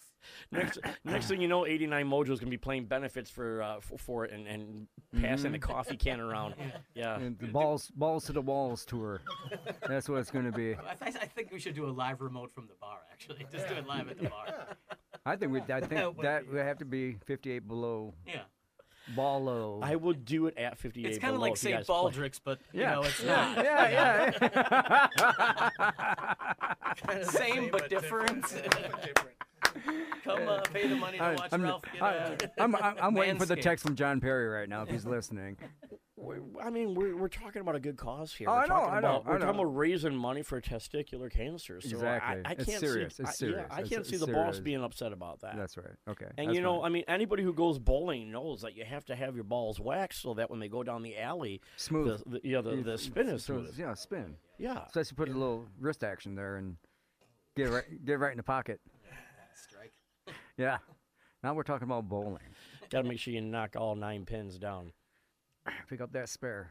Speaker 1: Next, next thing you know, 89 Mojo is going to be playing benefits for uh, for, for it and, and passing the coffee can around. Yeah.
Speaker 2: And the balls, balls to the walls tour. That's what it's going to be.
Speaker 6: I, th- I think we should do a live remote from the bar. Actually, just do it live at the bar.
Speaker 2: I think we. I
Speaker 6: That
Speaker 2: think
Speaker 6: would
Speaker 2: that
Speaker 6: be-
Speaker 2: would have to be 58 below.
Speaker 6: Yeah.
Speaker 2: Ball low.
Speaker 1: I will do it at 58
Speaker 6: It's kind of like
Speaker 1: if you
Speaker 6: St.
Speaker 1: guys play.
Speaker 6: But you
Speaker 2: Yeah.
Speaker 6: know, it's
Speaker 2: yeah,
Speaker 6: not.
Speaker 2: yeah, yeah.
Speaker 6: Same but different.
Speaker 8: But different.
Speaker 6: Come uh, pay the money to
Speaker 2: I-
Speaker 6: watch
Speaker 2: I'm,
Speaker 6: Ralph get
Speaker 2: I,
Speaker 6: uh,
Speaker 2: I'm, I'm, I'm waiting for the text from John Perry right now if he's listening.
Speaker 1: We're- I mean, we're, we're talking about a good cause here.
Speaker 2: Oh,
Speaker 1: we're
Speaker 2: I know,
Speaker 1: talking
Speaker 2: I know,
Speaker 1: about,
Speaker 2: I
Speaker 1: We're talking
Speaker 2: know.
Speaker 1: about raising money for testicular cancer. So
Speaker 2: Exactly.
Speaker 1: I, I can't
Speaker 2: serious.
Speaker 1: see.
Speaker 2: It's
Speaker 1: I. Yeah, I can't
Speaker 2: it's
Speaker 1: see the boss being upset about that.
Speaker 2: That's right. Okay.
Speaker 1: And
Speaker 2: that's
Speaker 1: you know,
Speaker 2: fine.
Speaker 1: I mean, anybody who goes bowling knows that you have to have your balls waxed so that when they go down the alley,
Speaker 2: smooth.
Speaker 1: the, the, yeah, the, the spin is
Speaker 2: So-
Speaker 1: smooth.
Speaker 2: Yeah, spin.
Speaker 1: Yeah.
Speaker 2: So you put a little wrist action there and get right, get it right in the pocket.
Speaker 6: Strike.
Speaker 2: Yeah. Now we're talking about bowling.
Speaker 1: Got to make sure you knock all nine pins down.
Speaker 2: Pick up that spare.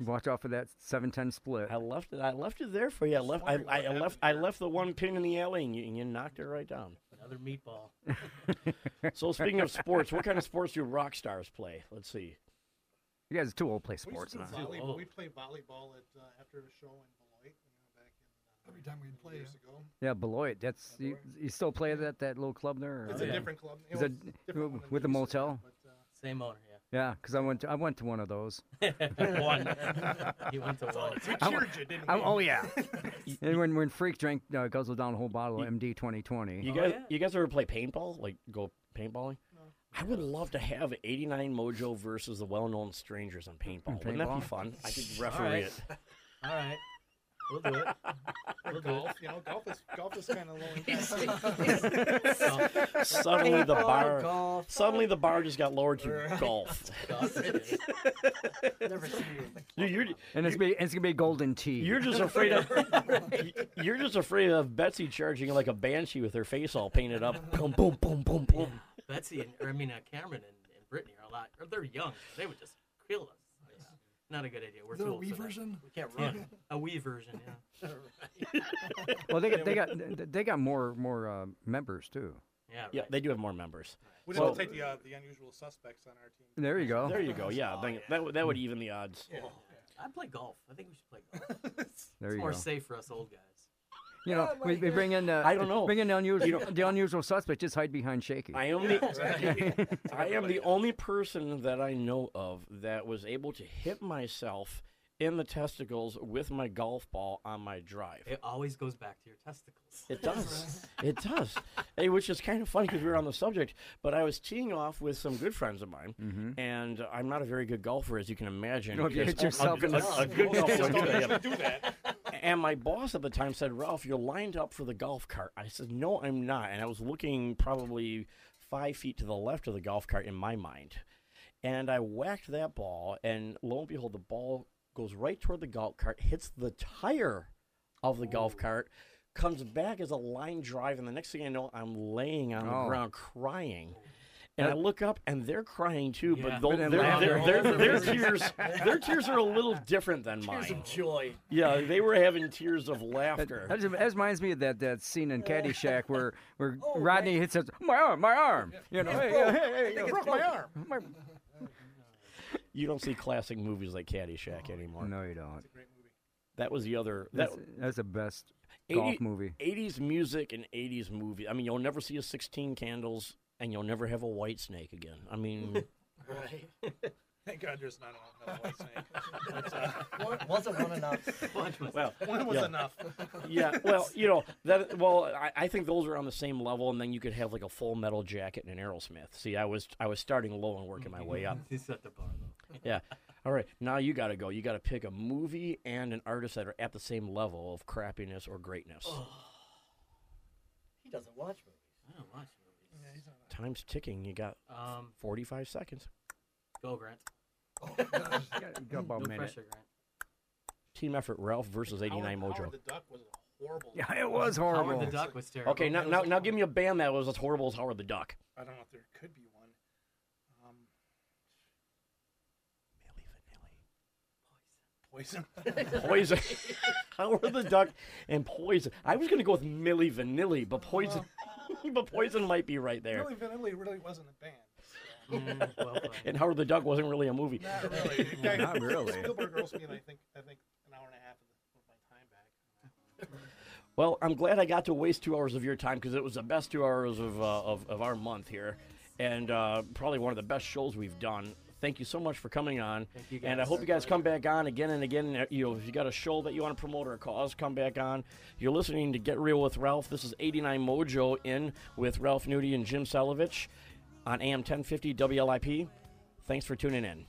Speaker 2: Watch out for that seven ten split.
Speaker 1: I left it. I left it there for you. I left. I, I, I left. I left the one pin in the alley, and you, and you knocked it right down.
Speaker 6: Another meatball.
Speaker 1: So speaking of sports, what kind of sports do rock stars play? Let's see.
Speaker 2: You guys are too old to play sports
Speaker 8: to do
Speaker 2: now.
Speaker 8: volley-
Speaker 6: Oh.
Speaker 8: We play volleyball at uh, after a show in Beloit. You know, back in uh,
Speaker 7: Every time we'd play,
Speaker 8: years
Speaker 7: yeah.
Speaker 8: ago.
Speaker 2: Yeah, Beloit. That's you, you still play that that little club there? or-
Speaker 8: It's a
Speaker 6: yeah.
Speaker 8: different club.
Speaker 2: Is
Speaker 8: It
Speaker 2: it
Speaker 8: different one than
Speaker 2: with the
Speaker 8: we used to have,
Speaker 2: motel?
Speaker 8: but, uh,
Speaker 6: Same owner,
Speaker 2: Yeah, because I went to, I went to one of those.
Speaker 6: yeah. one. you went to one.
Speaker 8: we
Speaker 2: I'm-
Speaker 8: cheered you, didn't
Speaker 2: I'm- oh yeah. and when when Freak drank uh, guzzled down a whole bottle of MD 2020.
Speaker 1: You
Speaker 6: Oh,
Speaker 1: guys,
Speaker 6: yeah.
Speaker 1: you guys ever play paintball? Like go paintballing? I would love to have 89 Mojo versus the well-known strangers on paintball. Wouldn't that be
Speaker 2: paintball?
Speaker 1: fun? I could referee
Speaker 6: right.
Speaker 1: it.
Speaker 6: All right. We'll do it. We'll do it.
Speaker 8: golf. You know, golf is golf is kind of low
Speaker 1: Suddenly the bar,
Speaker 9: golf.
Speaker 1: suddenly the bar just got lowered to golf.
Speaker 9: Never seen you.
Speaker 1: Dude, you're,
Speaker 2: And it's be it's gonna be Golden Tee.
Speaker 1: you're just afraid of, you're just afraid of Betsy charging like a banshee with her face all painted up. Boom, boom, boom, boom, boom.
Speaker 6: Betsy and or, I mean uh, Cameron and, and Brittany are a lot. Or they're young. They would just kill us. Not a good idea. We're
Speaker 7: Is there
Speaker 6: too
Speaker 7: a
Speaker 6: old
Speaker 7: Wii
Speaker 6: for that.
Speaker 7: version?
Speaker 9: We can't
Speaker 6: Yeah,
Speaker 9: run.
Speaker 6: a Wii version. Yeah.
Speaker 2: Well, they got they got they got more more uh, members too.
Speaker 6: Yeah.
Speaker 1: Yeah,
Speaker 6: right.
Speaker 1: they do have more members.
Speaker 8: We
Speaker 1: Well-
Speaker 8: didn't take the uh, the unusual suspects on our team.
Speaker 2: There you go.
Speaker 1: There you go. Yeah, then that would- that would even the odds.
Speaker 8: Yeah.
Speaker 6: I'd play golf. I think we should play golf.
Speaker 2: There
Speaker 6: it's
Speaker 2: you
Speaker 6: more
Speaker 2: go.
Speaker 6: safe for us old guys.
Speaker 2: You know, we, we bring in uh,
Speaker 1: I don't know.
Speaker 2: Bring in the unusual the unusual suspect. Just hide behind Shaky.
Speaker 1: I am the I am the only person that I know of that was able to hit myself in the testicles with my golf ball on my drive.
Speaker 6: It always goes back to your testicles.
Speaker 1: It does. it does. Hey, which is kind of funny because we were on the subject. But I was teeing off with some good friends of mine,
Speaker 2: Mhm.
Speaker 1: and I'm not a very good golfer, as you can imagine.
Speaker 2: No, you
Speaker 1: because
Speaker 2: hit yourself
Speaker 1: a,
Speaker 2: in
Speaker 1: a-
Speaker 2: the-
Speaker 1: a good golfer
Speaker 8: of don't
Speaker 1: do that, yeah.
Speaker 8: usually do that.
Speaker 1: And my boss at the time said, Ralph, you're lined up for the golf cart. I said, No, I'm not. And I was looking probably five feet to the left of the golf cart in my mind. And I whacked that ball, and lo and behold, the ball goes right toward the golf cart, hits the tire of the golf cart, comes back as a line drive, and the next thing I know, I'm laying on the
Speaker 2: Oh.
Speaker 1: ground crying. And I look up, and they're crying too,
Speaker 6: Yeah.
Speaker 1: but
Speaker 2: But
Speaker 1: they're,
Speaker 2: then
Speaker 1: their, tears, their tears are a little different than mine.
Speaker 9: Tears of joy.
Speaker 1: Yeah, they were having tears of laughter.
Speaker 2: that, just- that reminds me of that, that scene in Caddyshack where where Rodney hits us, my arm, my arm. You know, hey, hey, hey, hey,
Speaker 8: think
Speaker 2: you
Speaker 8: it's
Speaker 2: broke my
Speaker 8: broken.
Speaker 2: arm. My-
Speaker 1: You don't see classic movies like Caddyshack anymore.
Speaker 2: No, you don't.
Speaker 8: Great movie.
Speaker 1: That was the other that
Speaker 2: That's, that's the best golf movie.
Speaker 1: 80s music and 80s movie. I mean, you'll never see a 16 candles and you'll never have a Whitesnake again. I mean,
Speaker 9: Right.
Speaker 8: Thank God there's not another Whitesnake. But, uh,
Speaker 9: One- Wasn't one enough?
Speaker 1: well,
Speaker 8: one was
Speaker 1: Yeah.
Speaker 8: enough.
Speaker 1: yeah, well, you know, that well, I, I think those are on the same level and then you could have like a full metal jacket and an Aerosmith. See, I was I was starting low and working my way up.
Speaker 6: He set the bar though.
Speaker 1: Yeah. All right. Now you got to go. You got to pick a movie and an artist that are at the same level of crappiness or greatness.
Speaker 9: He doesn't watch movies.
Speaker 6: I don't watch movies.
Speaker 1: Time's ticking. You got
Speaker 6: Um,
Speaker 1: 45 seconds.
Speaker 6: go Grant.
Speaker 2: You got- you got about
Speaker 6: No
Speaker 2: a minute.
Speaker 6: pressure, Grant.
Speaker 1: Team effort Ralph versus 89
Speaker 8: Howard,
Speaker 1: Mojo.
Speaker 8: Howard the Duck was horrible.
Speaker 2: Yeah, it was horrible.
Speaker 6: Howard the Duck was terrible.
Speaker 1: Okay, now, now, now give me a band that was as horrible as Howard the Duck.
Speaker 8: I don't know if there could be one. Um, Milli Vanilli. Poison.
Speaker 1: Poison. Poison. Howard the Duck and Poison. I was going to go with Milli Vanilli, but Poison but Poison might be right there.
Speaker 8: Milli Vanilli really wasn't a band.
Speaker 6: Mm, well.
Speaker 1: And Howard the Duck wasn't really a movie.
Speaker 8: Not really. The
Speaker 2: Not really.
Speaker 8: Spielberg owes me, I think, I think, an hour and a half of, the, of my time back.
Speaker 1: Well, I'm glad I got to waste two hours of your time because it was the best two hours of, uh, of, of our month here. And uh, probably one of the best shows we've done. Thank you so much for coming on.
Speaker 6: Thank you,
Speaker 1: And I hope you guys come back on again and again. Uh, You know, if you got a show that you want to promote or a cause, come back on. You're listening to Get Real with Ralph. This is 89 Mojo in with Ralph Nudie and Jim Salovich on AM 1050 WLIP. Thanks for tuning in.